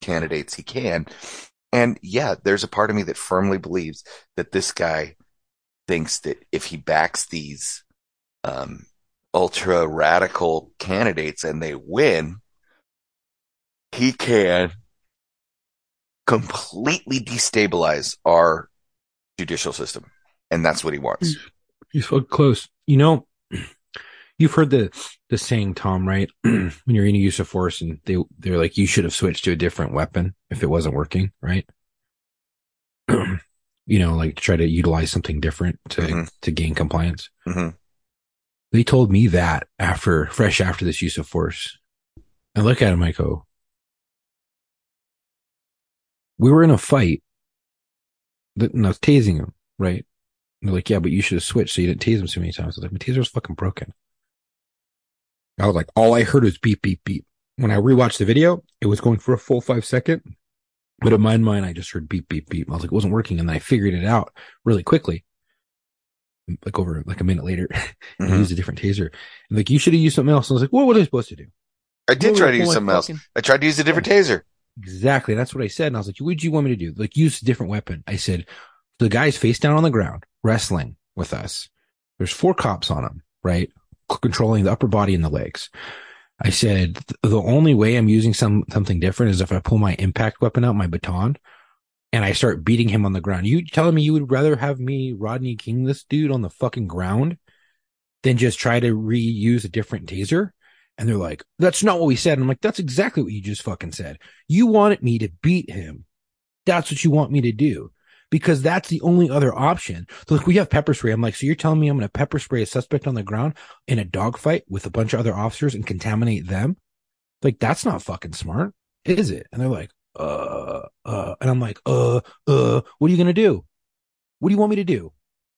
candidates he can. And yeah, there's a part of me that firmly believes that this guy thinks that if he backs these um, ultra radical candidates and they win, he can completely destabilize our judicial system, and that's what he wants. He's so close. You know, you've heard the the saying, Tom, right? when you're in a use of force and they they're like, you should have switched to a different weapon if it wasn't working, right? you know, like try to utilize something different to Mhm. to gain compliance. Mhm. They told me that after fresh after this use of force. I look at him, I go, we were in a fight that and I was tasing him, right? And they're like, yeah, but you should have switched so you didn't tase him so many times. I was like, my taser was fucking broken. I was like, all I heard was beep, beep, beep. When I rewatched the video, it was going for a full five second. But in my mind, I just heard beep, beep, beep. I was like, it wasn't working. And then I figured it out really quickly. Like over like a minute later, and Mhm. used a different taser. And like, you should have used something else. I was like, what was I supposed to do? I did What try to use something was else. fucking- I tried to use a different taser. Exactly. That's what I said. And I was like, what did you want me to do? Like, use a different weapon. I said, the guy's face down on the ground, wrestling with us. There's four cops on him, right? Controlling the upper body and the legs. I said, the only way I'm using some, something different is if I pull my impact weapon out, my baton, and I start beating him on the ground. You telling me you would rather have me Rodney King this dude on the fucking ground than just try to reuse a different taser? And they're like, that's not what we said. And I'm like, that's exactly what you just fucking said. You wanted me to beat him. That's what you want me to do because that's the only other option. So like we have pepper spray. I'm like, so you're telling me I'm going to pepper spray a suspect on the ground in a dogfight with a bunch of other officers and contaminate them? Like that's not fucking smart, is it? And they're like, uh, uh, and I'm like, uh, uh, what are you going to do? What do you want me to do?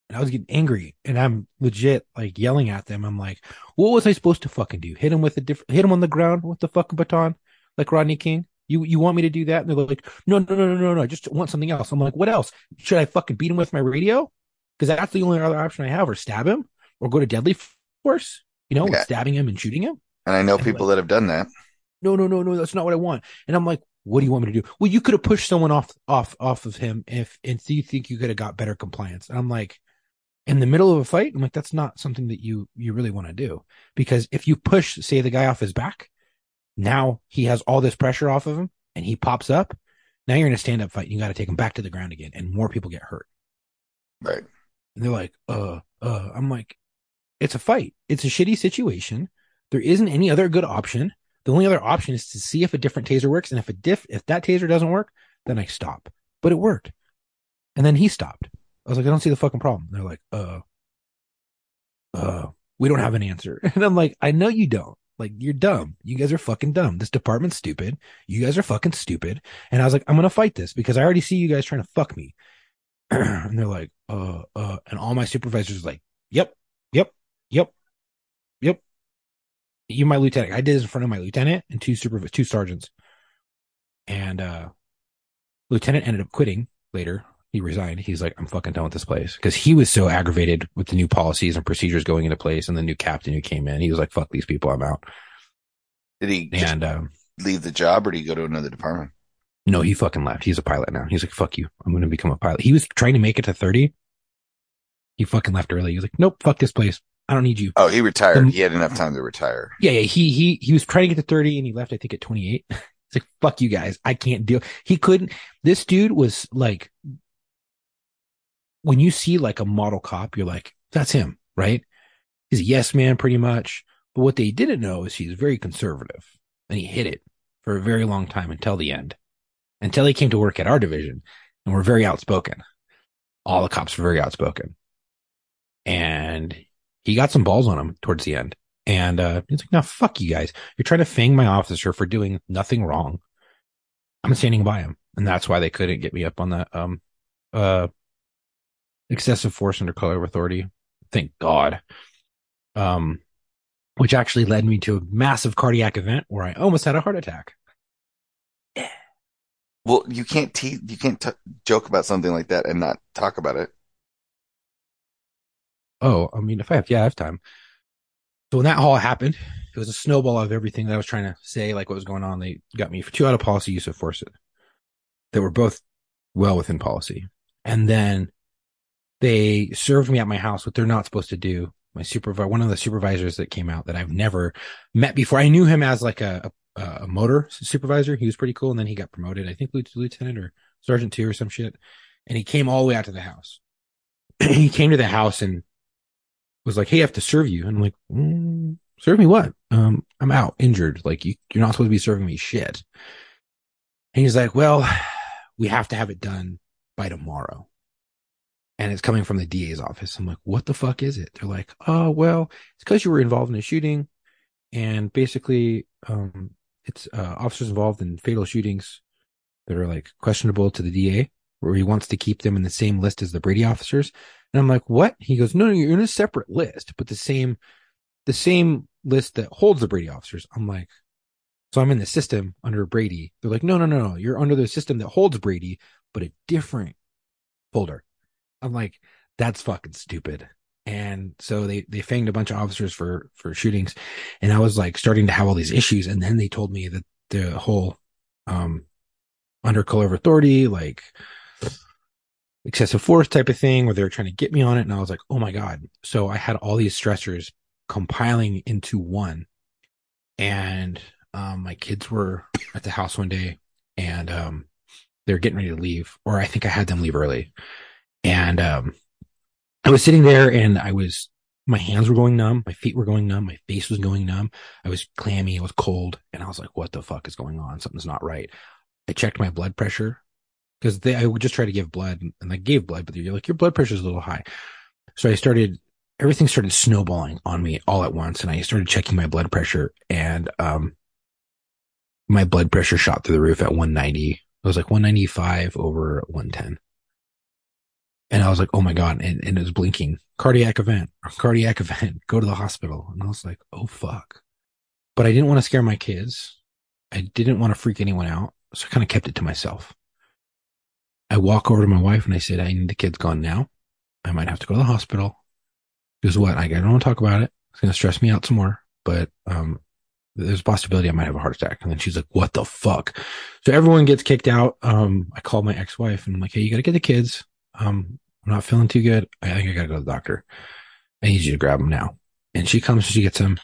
And I was getting angry and I'm legit like yelling at them. I'm like, what was I supposed to fucking do? Hit him with a different, hit him on the ground with the fucking baton like Rodney King? You, you want me to do that? And they're like, no, no, no, no, no, no. I just want something else. I'm like, what else? Should I fucking beat him with my radio? Because that's the only other option I have or stab him or go to deadly force, you know, Yeah. stabbing him and shooting him. And I know And people like- that have done that. no, no, no, no, that's not what I want. And I'm like, what do you want me to do? Well, you could have pushed someone off, off, off of him if, and do you think you could have got better compliance? And I'm like, in the middle of a fight, I'm like, that's not something that you, you really want to do because if you push, say the guy off his back, now he has all this pressure off of him and he pops up. Now you're in a stand up fight. You got to take him back to the ground again and more people get hurt. Right. And they're like, uh, uh, I'm like, it's a fight. It's a shitty situation. There isn't any other good option. The only other option is to see if a different taser works. And if a diff, if that taser doesn't work, then I stop. But it worked. And then he stopped. I was like, I don't see the fucking problem. they're like, uh, uh, we don't have an answer. And I'm like, I know you don't. Like, you're dumb. You guys are fucking dumb. This department's stupid. You guys are fucking stupid. And I was like, I'm going to fight this because I already see you guys trying to fuck me. and they're like, uh, uh, and all my supervisors like, yep, yep, yep. You, my lieutenant. I did this in front of my lieutenant and two super, two sergeants. And, uh, lieutenant ended up quitting later. He resigned. He's like, I'm fucking done with this place because he was so aggravated with the new policies and procedures going into place and the new captain who came in. He was like, fuck these people. I'm out. Did he And, um, leave the job or did he go to another department? No, he fucking left. He's a pilot now. He's like, fuck you. I'm going to become a pilot. He was trying to make it to 30. He fucking left early. He was like, nope, fuck this place. I don't need you. Oh, he retired. Um, he had enough time to retire. Yeah, yeah. He, he, he was trying to get to 30 and he left, I think at 28. It's like, fuck you guys. I can't deal. He couldn't. This dude was like, when you see like a model cop, you're like, that's him, right? He's a yes man pretty much. But what they didn't know is he's very conservative and he hid it for a very long time until the end, until he came to work at our division and we're very outspoken. All the cops were very outspoken and he got some balls on him towards the end. And, uh, he's like, no, fuck you guys. You're trying to fang my officer for doing nothing wrong. I'm standing by him. And that's why they couldn't get me up on that, um, uh, excessive force under color of authority. Thank God. Um, which actually led me to a massive cardiac event where I almost had a heart attack. Well, you can't te- you can't t- joke about something like that and not talk about it. Oh, I mean, if I have, yeah, I have time. So when that all happened, it was a snowball of everything that I was trying to say, like what was going on. They got me for two out of policy use of force that were both well within policy. And then they served me at my house, what they're not supposed to do. My supervisor, one of the supervisors that came out that I've never met before. I knew him as like a, a, a motor supervisor. He was pretty cool. And then he got promoted, I think lieutenant or sergeant two or some shit. And he came all the way out to the house. he came to the house and was like, Hey, I have to serve you. And I'm like, mm, serve me what? Um, I'm out injured. Like you, you're not supposed to be serving me shit. And he's like, well, we have to have it done by tomorrow. And it's coming from the DA's office. I'm like, what the fuck is it? They're like, oh, well, it's because you were involved in a shooting. And basically, um, it's, uh, officers involved in fatal shootings that are like questionable to the DA where he wants to keep them in the same list as the Brady officers. And I'm like, what? He goes, no, no, you're in a separate list, but the same, the same list that holds the Brady officers. I'm like, so I'm in the system under Brady. They're like, no, no, no, no. You're under the system that holds Brady, but a different folder. I'm like, that's fucking stupid. And so they, they fanged a bunch of officers for, for shootings. And I was like starting to have all these issues. And then they told me that the whole, um, under color of authority, like excessive force type of thing where they were trying to get me on it. And I was like, oh my God. So I had all these stressors compiling into one. And um, my kids were at the house one day and um, they're getting ready to leave, or I think I had them leave early. And um, I was sitting there and I was, my hands were going numb, my feet were going numb, my face was going numb. I was clammy, I was cold, and I was like, what the fuck is going on? Something's not right. I checked my blood pressure because they, I would just try to give blood and I gave blood, but you're like, your blood pressure is a little high. So I started, everything started snowballing on me all at once. And I started checking my blood pressure and, um, my blood pressure shot through the roof at 190. It was like 195 over 110. And I was like, oh my God. And, and it was blinking cardiac event, cardiac event, go to the hospital. And I was like, oh fuck. But I didn't want to scare my kids. I didn't want to freak anyone out. So I kind of kept it to myself. I walk over to my wife and I said, I need the kids gone now. I might have to go to the hospital. Because what? I don't want to talk about it. It's going to stress me out some more. But, um, there's a possibility I might have a heart attack. And then she's like, what the fuck? So everyone gets kicked out. Um, I call my ex-wife and I'm like, Hey, you got to get the kids. Um, I'm not feeling too good. I think I got to go to the doctor. I need you to grab them now. And she comes, she gets them.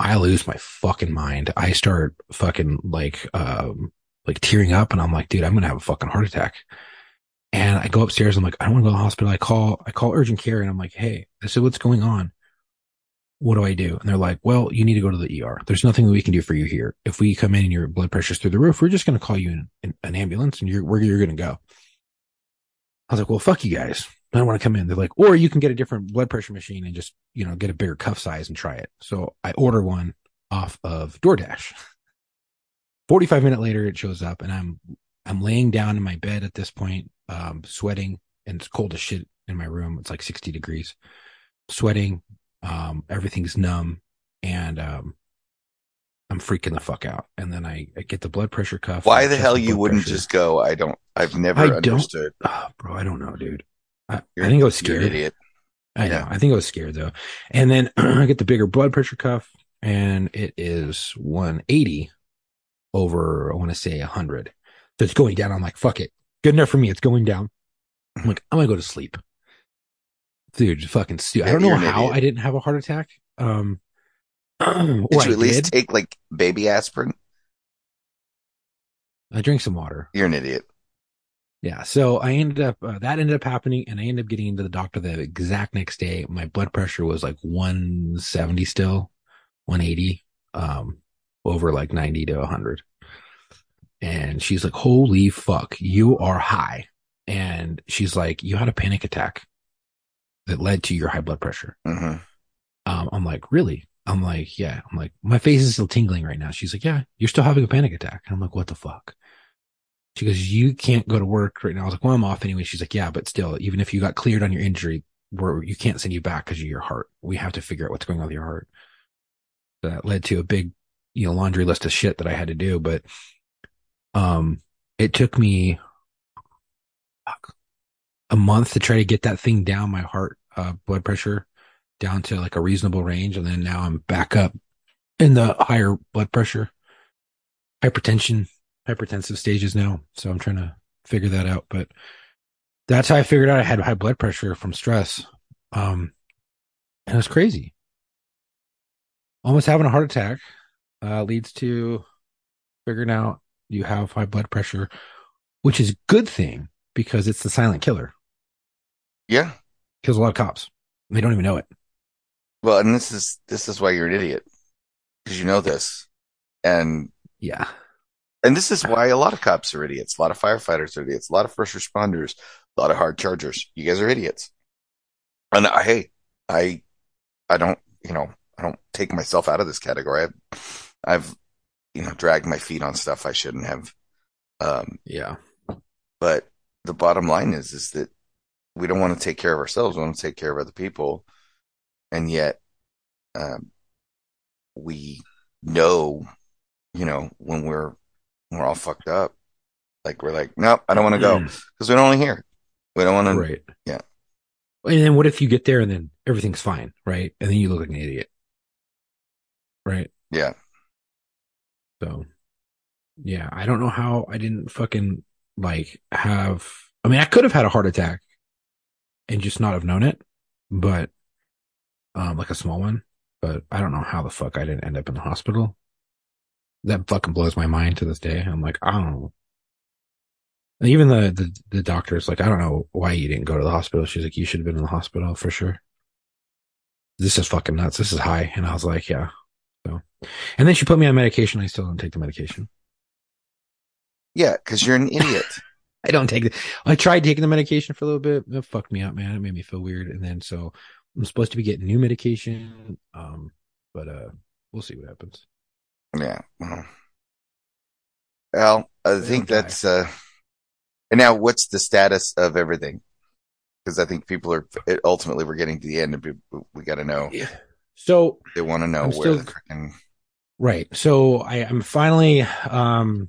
I lose my fucking mind. I start fucking like, um, like tearing up and I'm like, dude, I'm going to have a fucking heart attack. And I go upstairs. I'm like, I don't want to go to the hospital. I call, I call urgent care and I'm like, Hey, this is what's going on. What do I do? And they're like, well, you need to go to the ER. There's nothing that we can do for you here. If we come in and your blood pressure's through the roof, we're just going to call you in, an ambulance and you're where you're going to go. I was like, well, fuck you guys. I don't want to come in. They're like, or you can get a different blood pressure machine and just, you know, get a bigger cuff size and try it. So I order one off of DoorDash. 45 minute later, it shows up and I'm, I'm laying down in my bed at this point, um, sweating and it's cold as shit in my room. It's like 60 degrees, sweating. Um, everything's numb and, um, I'm freaking the fuck out. And then I, I get the blood pressure cuff. Why the hell you wouldn't pressure. just go? I don't. I've never I don't- understood. Oh, bro, I don't know, dude. I, I think I was you're scared. an idiot. I know. I think I was scared though. And then I get the bigger blood pressure cuff and it is 180 over, I want to say 100. So it's going down. I'm like, fuck it. Good enough for me. It's going down. I'm like, I'm going to go to sleep. Dude, fucking stupid. I don't know how idiot. I didn't have a heart attack. Um, Did you at least did. take like baby aspirin? I drink some water. You're an idiot. Yeah. So I ended up, uh, that ended up happening and I ended up getting into the doctor the exact next day. My blood pressure was like 170 still, 180, um, over like 90 to 100. And she's like, holy fuck, you are high. And she's like, you had a panic attack that led to your high blood pressure. hmm Um, I'm like, really? I'm like, yeah. I'm like, my face is still tingling right now. She's like, yeah, you're still having a panic attack. And I'm like, what the fuck? She goes, you can't go to work right now. I was like, well, I'm off anyway. She's like, yeah, but still, even if you got cleared on your injury, where you can't send you back because of your heart. We have to figure out what's going on with your heart. That led to a big, you know, laundry list of shit that I had to do. But, um, it took me a month to try to get that thing down, my heart, uh, blood pressure down to like a reasonable range. And then now I'm back up in the higher blood pressure, hypertension, hypertensive stages now. So I'm trying to figure that out. But that's how I figured out I had high blood pressure from stress. Um, and it was crazy. Almost having a heart attack uh, leads to figuring out you have high blood pressure, which is a good thing because it's the silent killer. Yeah. Kills a lot of cops. They don't even know it. Well, and this is this is why you're an idiot because you know this, and Yeah. and this is why a lot of cops are idiots. A lot of firefighters are idiots. A lot of first responders. A lot of hard chargers. You guys are idiots. And I, hey, I, I don't, you know, I don't take myself out of this category. I've, I've, you know, dragged my feet on stuff I shouldn't have. Um, Yeah. But the bottom line is, is that we don't want to take care of ourselves. We want to take care of other people. And yet, um, we know, you know, when we're, when we're all fucked up, like we're like, nope, I don't want to go because we don't want to hear. it. We don't want to. Right. yeah. And then what if you get there and then everything's fine, right? And then you look like an idiot. Right. Yeah. So yeah, I don't know how I didn't fucking like have I mean I could have had a heart attack and just not have known it, but um like a small one. But I don't know how the fuck I didn't end up in the hospital. That fucking blows my mind to this day. I'm like, I don't know. And even the, the the doctor's like, I don't know why you didn't go to the hospital. She's like, you should have been in the hospital for sure. This is fucking nuts. This is high. And I was like, yeah. So, and then she put me on medication. I still don't take the medication. Yeah. Because you're an idiot. I don't take it. I tried taking the medication for a little bit. It fucked me up, man. It made me feel weird. And then so I'm supposed to be getting new medication. Um, but uh, we'll see what happens. yeah. Well, I think that's, uh, and now what's the status of everything? Because I think people are ultimately we're getting to the end and we, we got to know. Yeah. So They want to know I'm where still- Right. So I, I'm finally, um,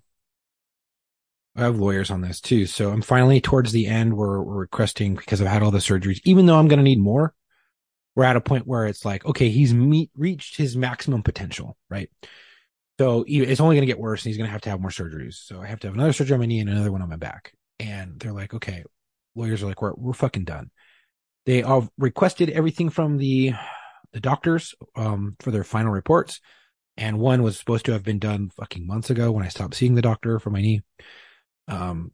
I have lawyers on this too. So I'm finally towards the end where we're requesting because I've had all the surgeries, even though I'm going to need more. We're at a point where it's like, okay, he's meet, reached his maximum potential, right? So it's only going to get worse, and he's going to have to have more surgeries. So I have to have another surgery on my knee and another one on my back. And they're like, okay, lawyers are like, we're we're fucking done. They all requested everything from the the doctors um, for their final reports, and one was supposed to have been done fucking months ago when I stopped seeing the doctor for my knee. Um,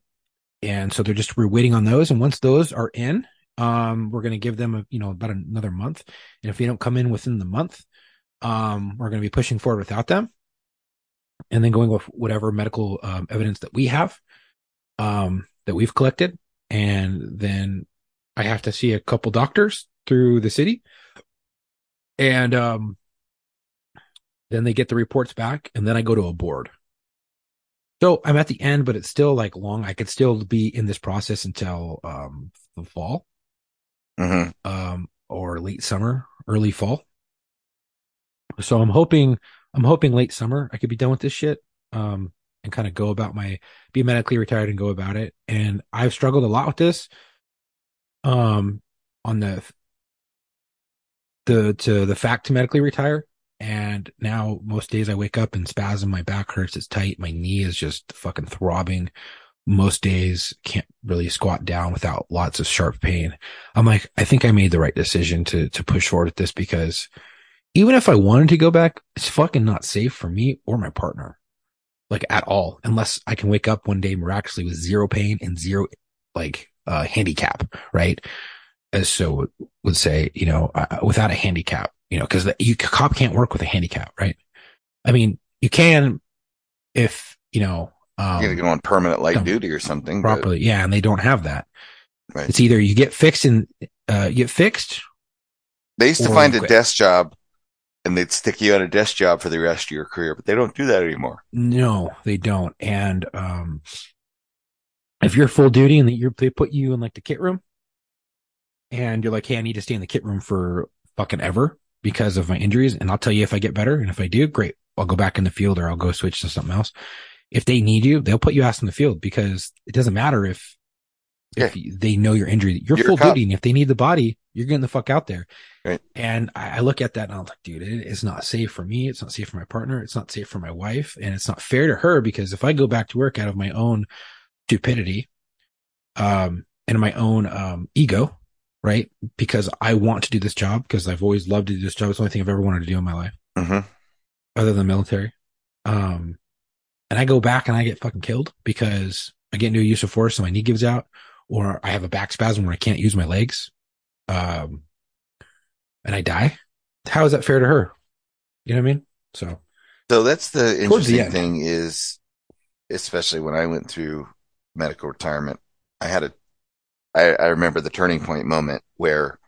and so they're just we're waiting on those, and once those are in, um, we're going to give them a, you know about another month, and if they don't come in within the month, um, we're going to be pushing forward without them, and then going with whatever medical um, evidence that we have, um, that we've collected, and then I have to see a couple doctors through the city, and um, then they get the reports back, and then I go to a board. So I'm at the end, but it's still like long. I could still be in this process until um the fall, hmm um, or late summer, early fall. So I'm hoping, I'm hoping late summer I could be done with this shit, um, and kind of go about my, be medically retired and go about it. And I've struggled a lot with this, um, on the, the, to the fact to medically retire. And now most days I wake up and spasm, my back hurts, it's tight, my knee is just fucking throbbing. Most days can't really squat down without lots of sharp pain. I'm like, I think I made the right decision to to push forward with this because even if I wanted to go back, it's fucking not safe for me or my partner. Like at all, unless I can wake up one day miraculously with zero pain and zero like uh handicap, right? As so would say, you know, uh, without a handicap, you know, because you cop can't work with a handicap, right? I mean, you can if you know um, You're go on permanent light duty or something. but- properly, yeah, and they don't have that. Right. It's either you get fixed and uh, you get fixed, They used to find a quit. desk job and they'd stick you on a desk job for the rest of your career, but they don't do that anymore. No, they don't. And um if you're full duty and they put you in like the kit room and you're like, hey, I need to stay in the kit room for fucking ever because of my injuries, and I'll tell you if I get better, and if I do, great. I'll go back in the field or I'll go switch to something else. If they need you, they'll put you ass in the field because it doesn't matter if if you- they know your injury. You're, You're full duty, and if they need the body, you're getting the fuck out there. Right. And I, I look at that and I'm like, dude, it is not safe for me. It's not safe for my partner. It's not safe for my wife. And it's not fair to her because if I go back to work out of my own stupidity, um, and my own, um, ego, right? Because I want to do this job because I've always loved to do this job. It's the only thing I've ever wanted to do in my life hmm other than military. Um, and I go back and I get fucking killed because I get into a use of force and my knee gives out, or I have a back spasm where I can't use my legs. Um, and I die. How is that fair to her? You know what I mean? So So that's the Towards the interesting thing is, especially when I went through medical retirement, I had a, I, I remember the turning point moment where,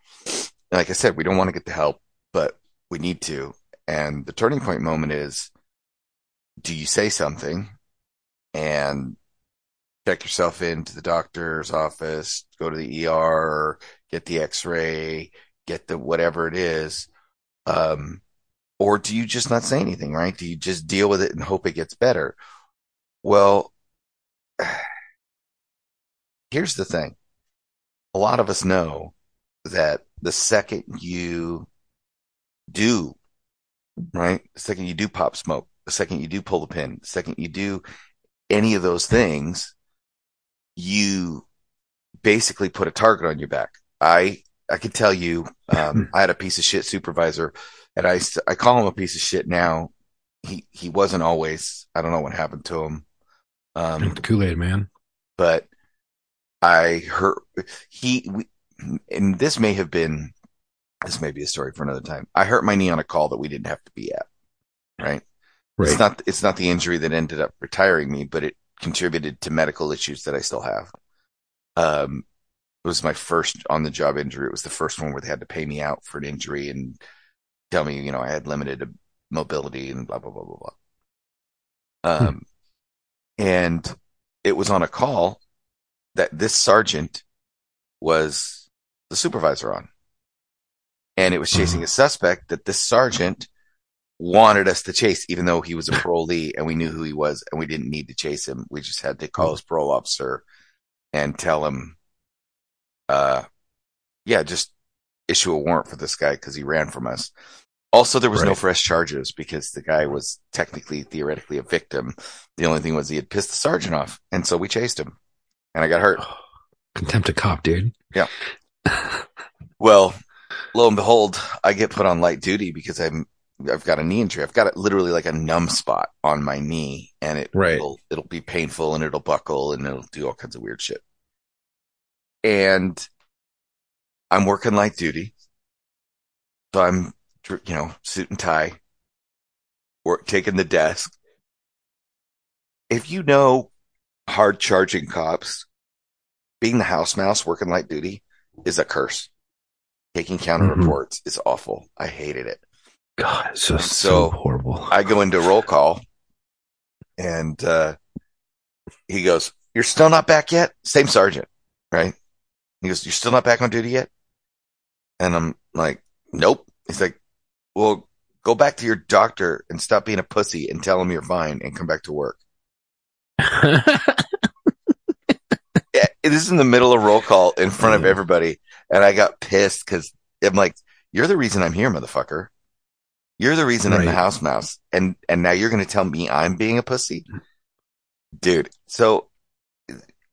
like I said, we don't want to get the help, but we need to. And the turning point moment is, do you say something and check yourself into the doctor's office, go to the ER, get the x-ray, get the whatever it is. Um, or do you just not say anything, right? Do you just deal with it and hope it gets better? Well, here's the thing. A lot of us know that the second you do, right? The second you do pop smoke, the second you do pull the pin, the second you do any of those things, you basically put a target on your back. I, I could tell you, um, I had a piece of shit supervisor and I, I call him a piece of shit now. He, he wasn't always, I don't know what happened to him. Um, drink the Kool Aid, man. but I heard he, we, and this may have been, this may be a story for another time. I hurt my knee on a call that we didn't have to be at, right? It's not, it's not the injury that ended up retiring me, but it contributed to medical issues that I still have. Um, it was my first on the job injury. It was the first one where they had to pay me out for an injury and tell me, you know, I had limited mobility and blah, blah, blah, blah, blah. Um, and it was on a call that this sergeant was the supervisor on. And it was chasing a suspect that this sergeant wanted us to chase, even though he was a parolee and we knew who he was and we didn't need to chase him. We just had to call his parole officer and tell him, uh, yeah, just issue a warrant for this guy because he ran from us. Also, there was no fresh charges because the guy was technically, theoretically, a victim. The only thing was he had pissed the sergeant off, and so we chased him, and I got hurt. Contempt of cop, dude. Yeah. well, lo and behold, I get put on light duty because I'm I've got a knee injury. I've got it literally like a numb spot on my knee, and it Right. will it'll be painful and it'll buckle and it'll do all kinds of weird shit. And I'm working light duty, so I'm you know suit and tie, work taking the desk. If you know hard charging cops, being the house mouse working light duty is a curse. Taking counter Mhm. reports is awful. I hated it. God, it's so, so, So, horrible. I go into roll call and uh, he goes, You're still not back yet? Same sergeant, right? He goes, You're still not back on duty yet? And I'm like, Nope. He's like, Well, go back to your doctor and stop being a pussy and tell him you're fine and come back to work. Yeah, this is in the middle of roll call in front of everybody. And I got pissed because I'm like, You're the reason I'm here, motherfucker. You're the reason I'm the house mouse. And and now you're gonna tell me I'm being a pussy? Dude, so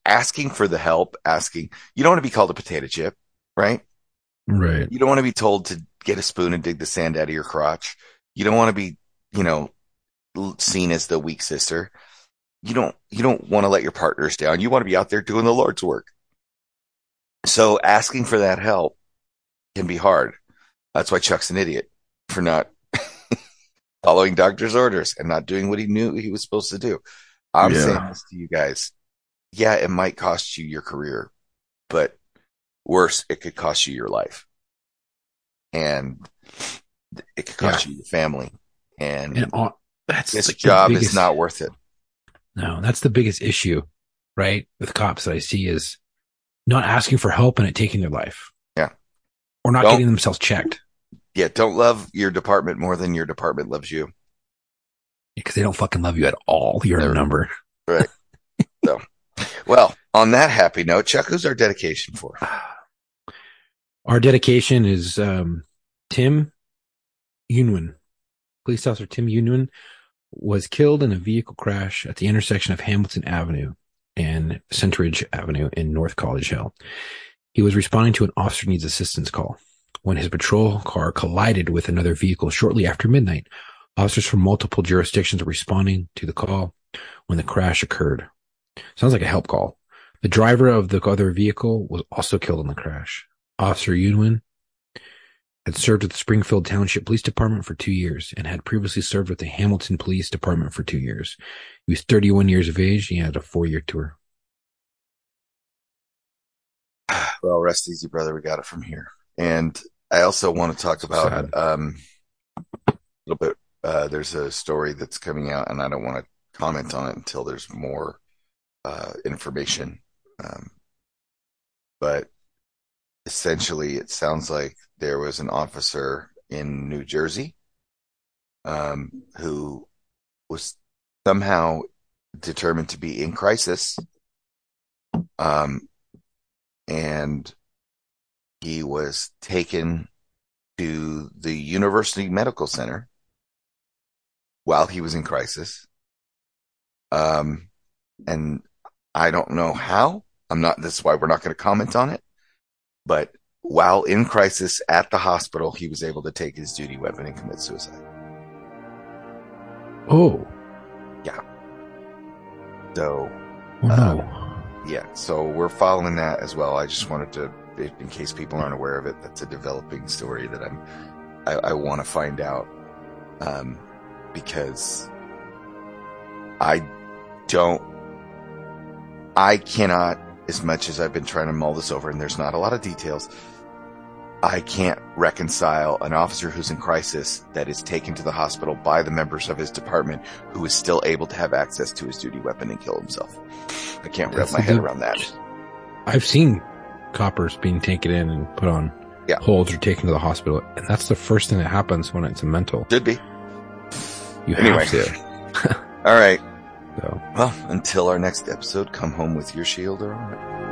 asking for the help, asking you don't want to be called a potato chip, right? right. You don't want to be told to get a spoon and dig the sand out of your crotch. You don't want to be, you know, seen as the weak sister. You don't, you don't want to let your partners down. You want to be out there doing the Lord's work. So asking for that help can be hard. That's why Chuck's an idiot for not following doctor's orders and not doing what he knew he was supposed to do. I'm Yeah. saying this to you guys. Yeah, it might cost you your career, but worse, it could cost you your life. And it could cost you your family. And, And all, that's this like job biggest- is not worth it. No, that's the biggest issue, right? With cops that I see is not asking for help and it taking their life. Yeah. Or not Don't- getting themselves checked Yeah, don't love your department more than your department loves you. because they don't fucking love you at all. You're Never. a number. Right. so, well, on that happy note, Chuck, who's our dedication for? Our dedication is um, Tim Unwin. Police officer Tim Unwin was killed in a vehicle crash at the intersection of Hamilton Avenue and Centridge Avenue in North College Hill. He was responding to an officer needs assistance call when his patrol car collided with another vehicle shortly after midnight. Officers from multiple jurisdictions were responding to the call when the crash occurred. Sounds like a help call. The driver of the other vehicle was also killed in the crash. Officer Unwin had served with the Springfield Township Police Department for two years and had previously served with the Hamilton Police Department for two years. He was 31 years of age. He had a four year tour. Well, rest easy, brother. We got it from here. And I also want to talk about um, a little bit. Uh, there's a story that's coming out, and I don't want to comment on it until there's more uh, information. Um, but essentially, it sounds like there was an officer in New Jersey um, who was somehow determined to be in crisis. Um, and he was taken to the University Medical Center while he was in crisis. Um, and I don't know how. I'm not, that's why we're not going to comment on it. But while in crisis at the hospital, he was able to take his duty weapon and commit suicide. Oh, Yeah. So, oh no. yeah, so we're following that as well. I just wanted to, in case people aren't aware of it, that's a developing story that I'm, I, I want to find out, um, because I don't, I cannot, as much as I've been trying to mull this over, and there's not a lot of details, I can't reconcile an officer who's in crisis that is taken to the hospital by the members of his department who is still able to have access to his duty weapon and kill himself. I can't wrap That's my head around that. I've seen coppers being taken in and put on Yeah. holds or taken to the hospital. And that's the first thing that happens when it's a mental. Should be. You Anyway. have to. All right. So. Well, until our next episode, come home with your shield or on.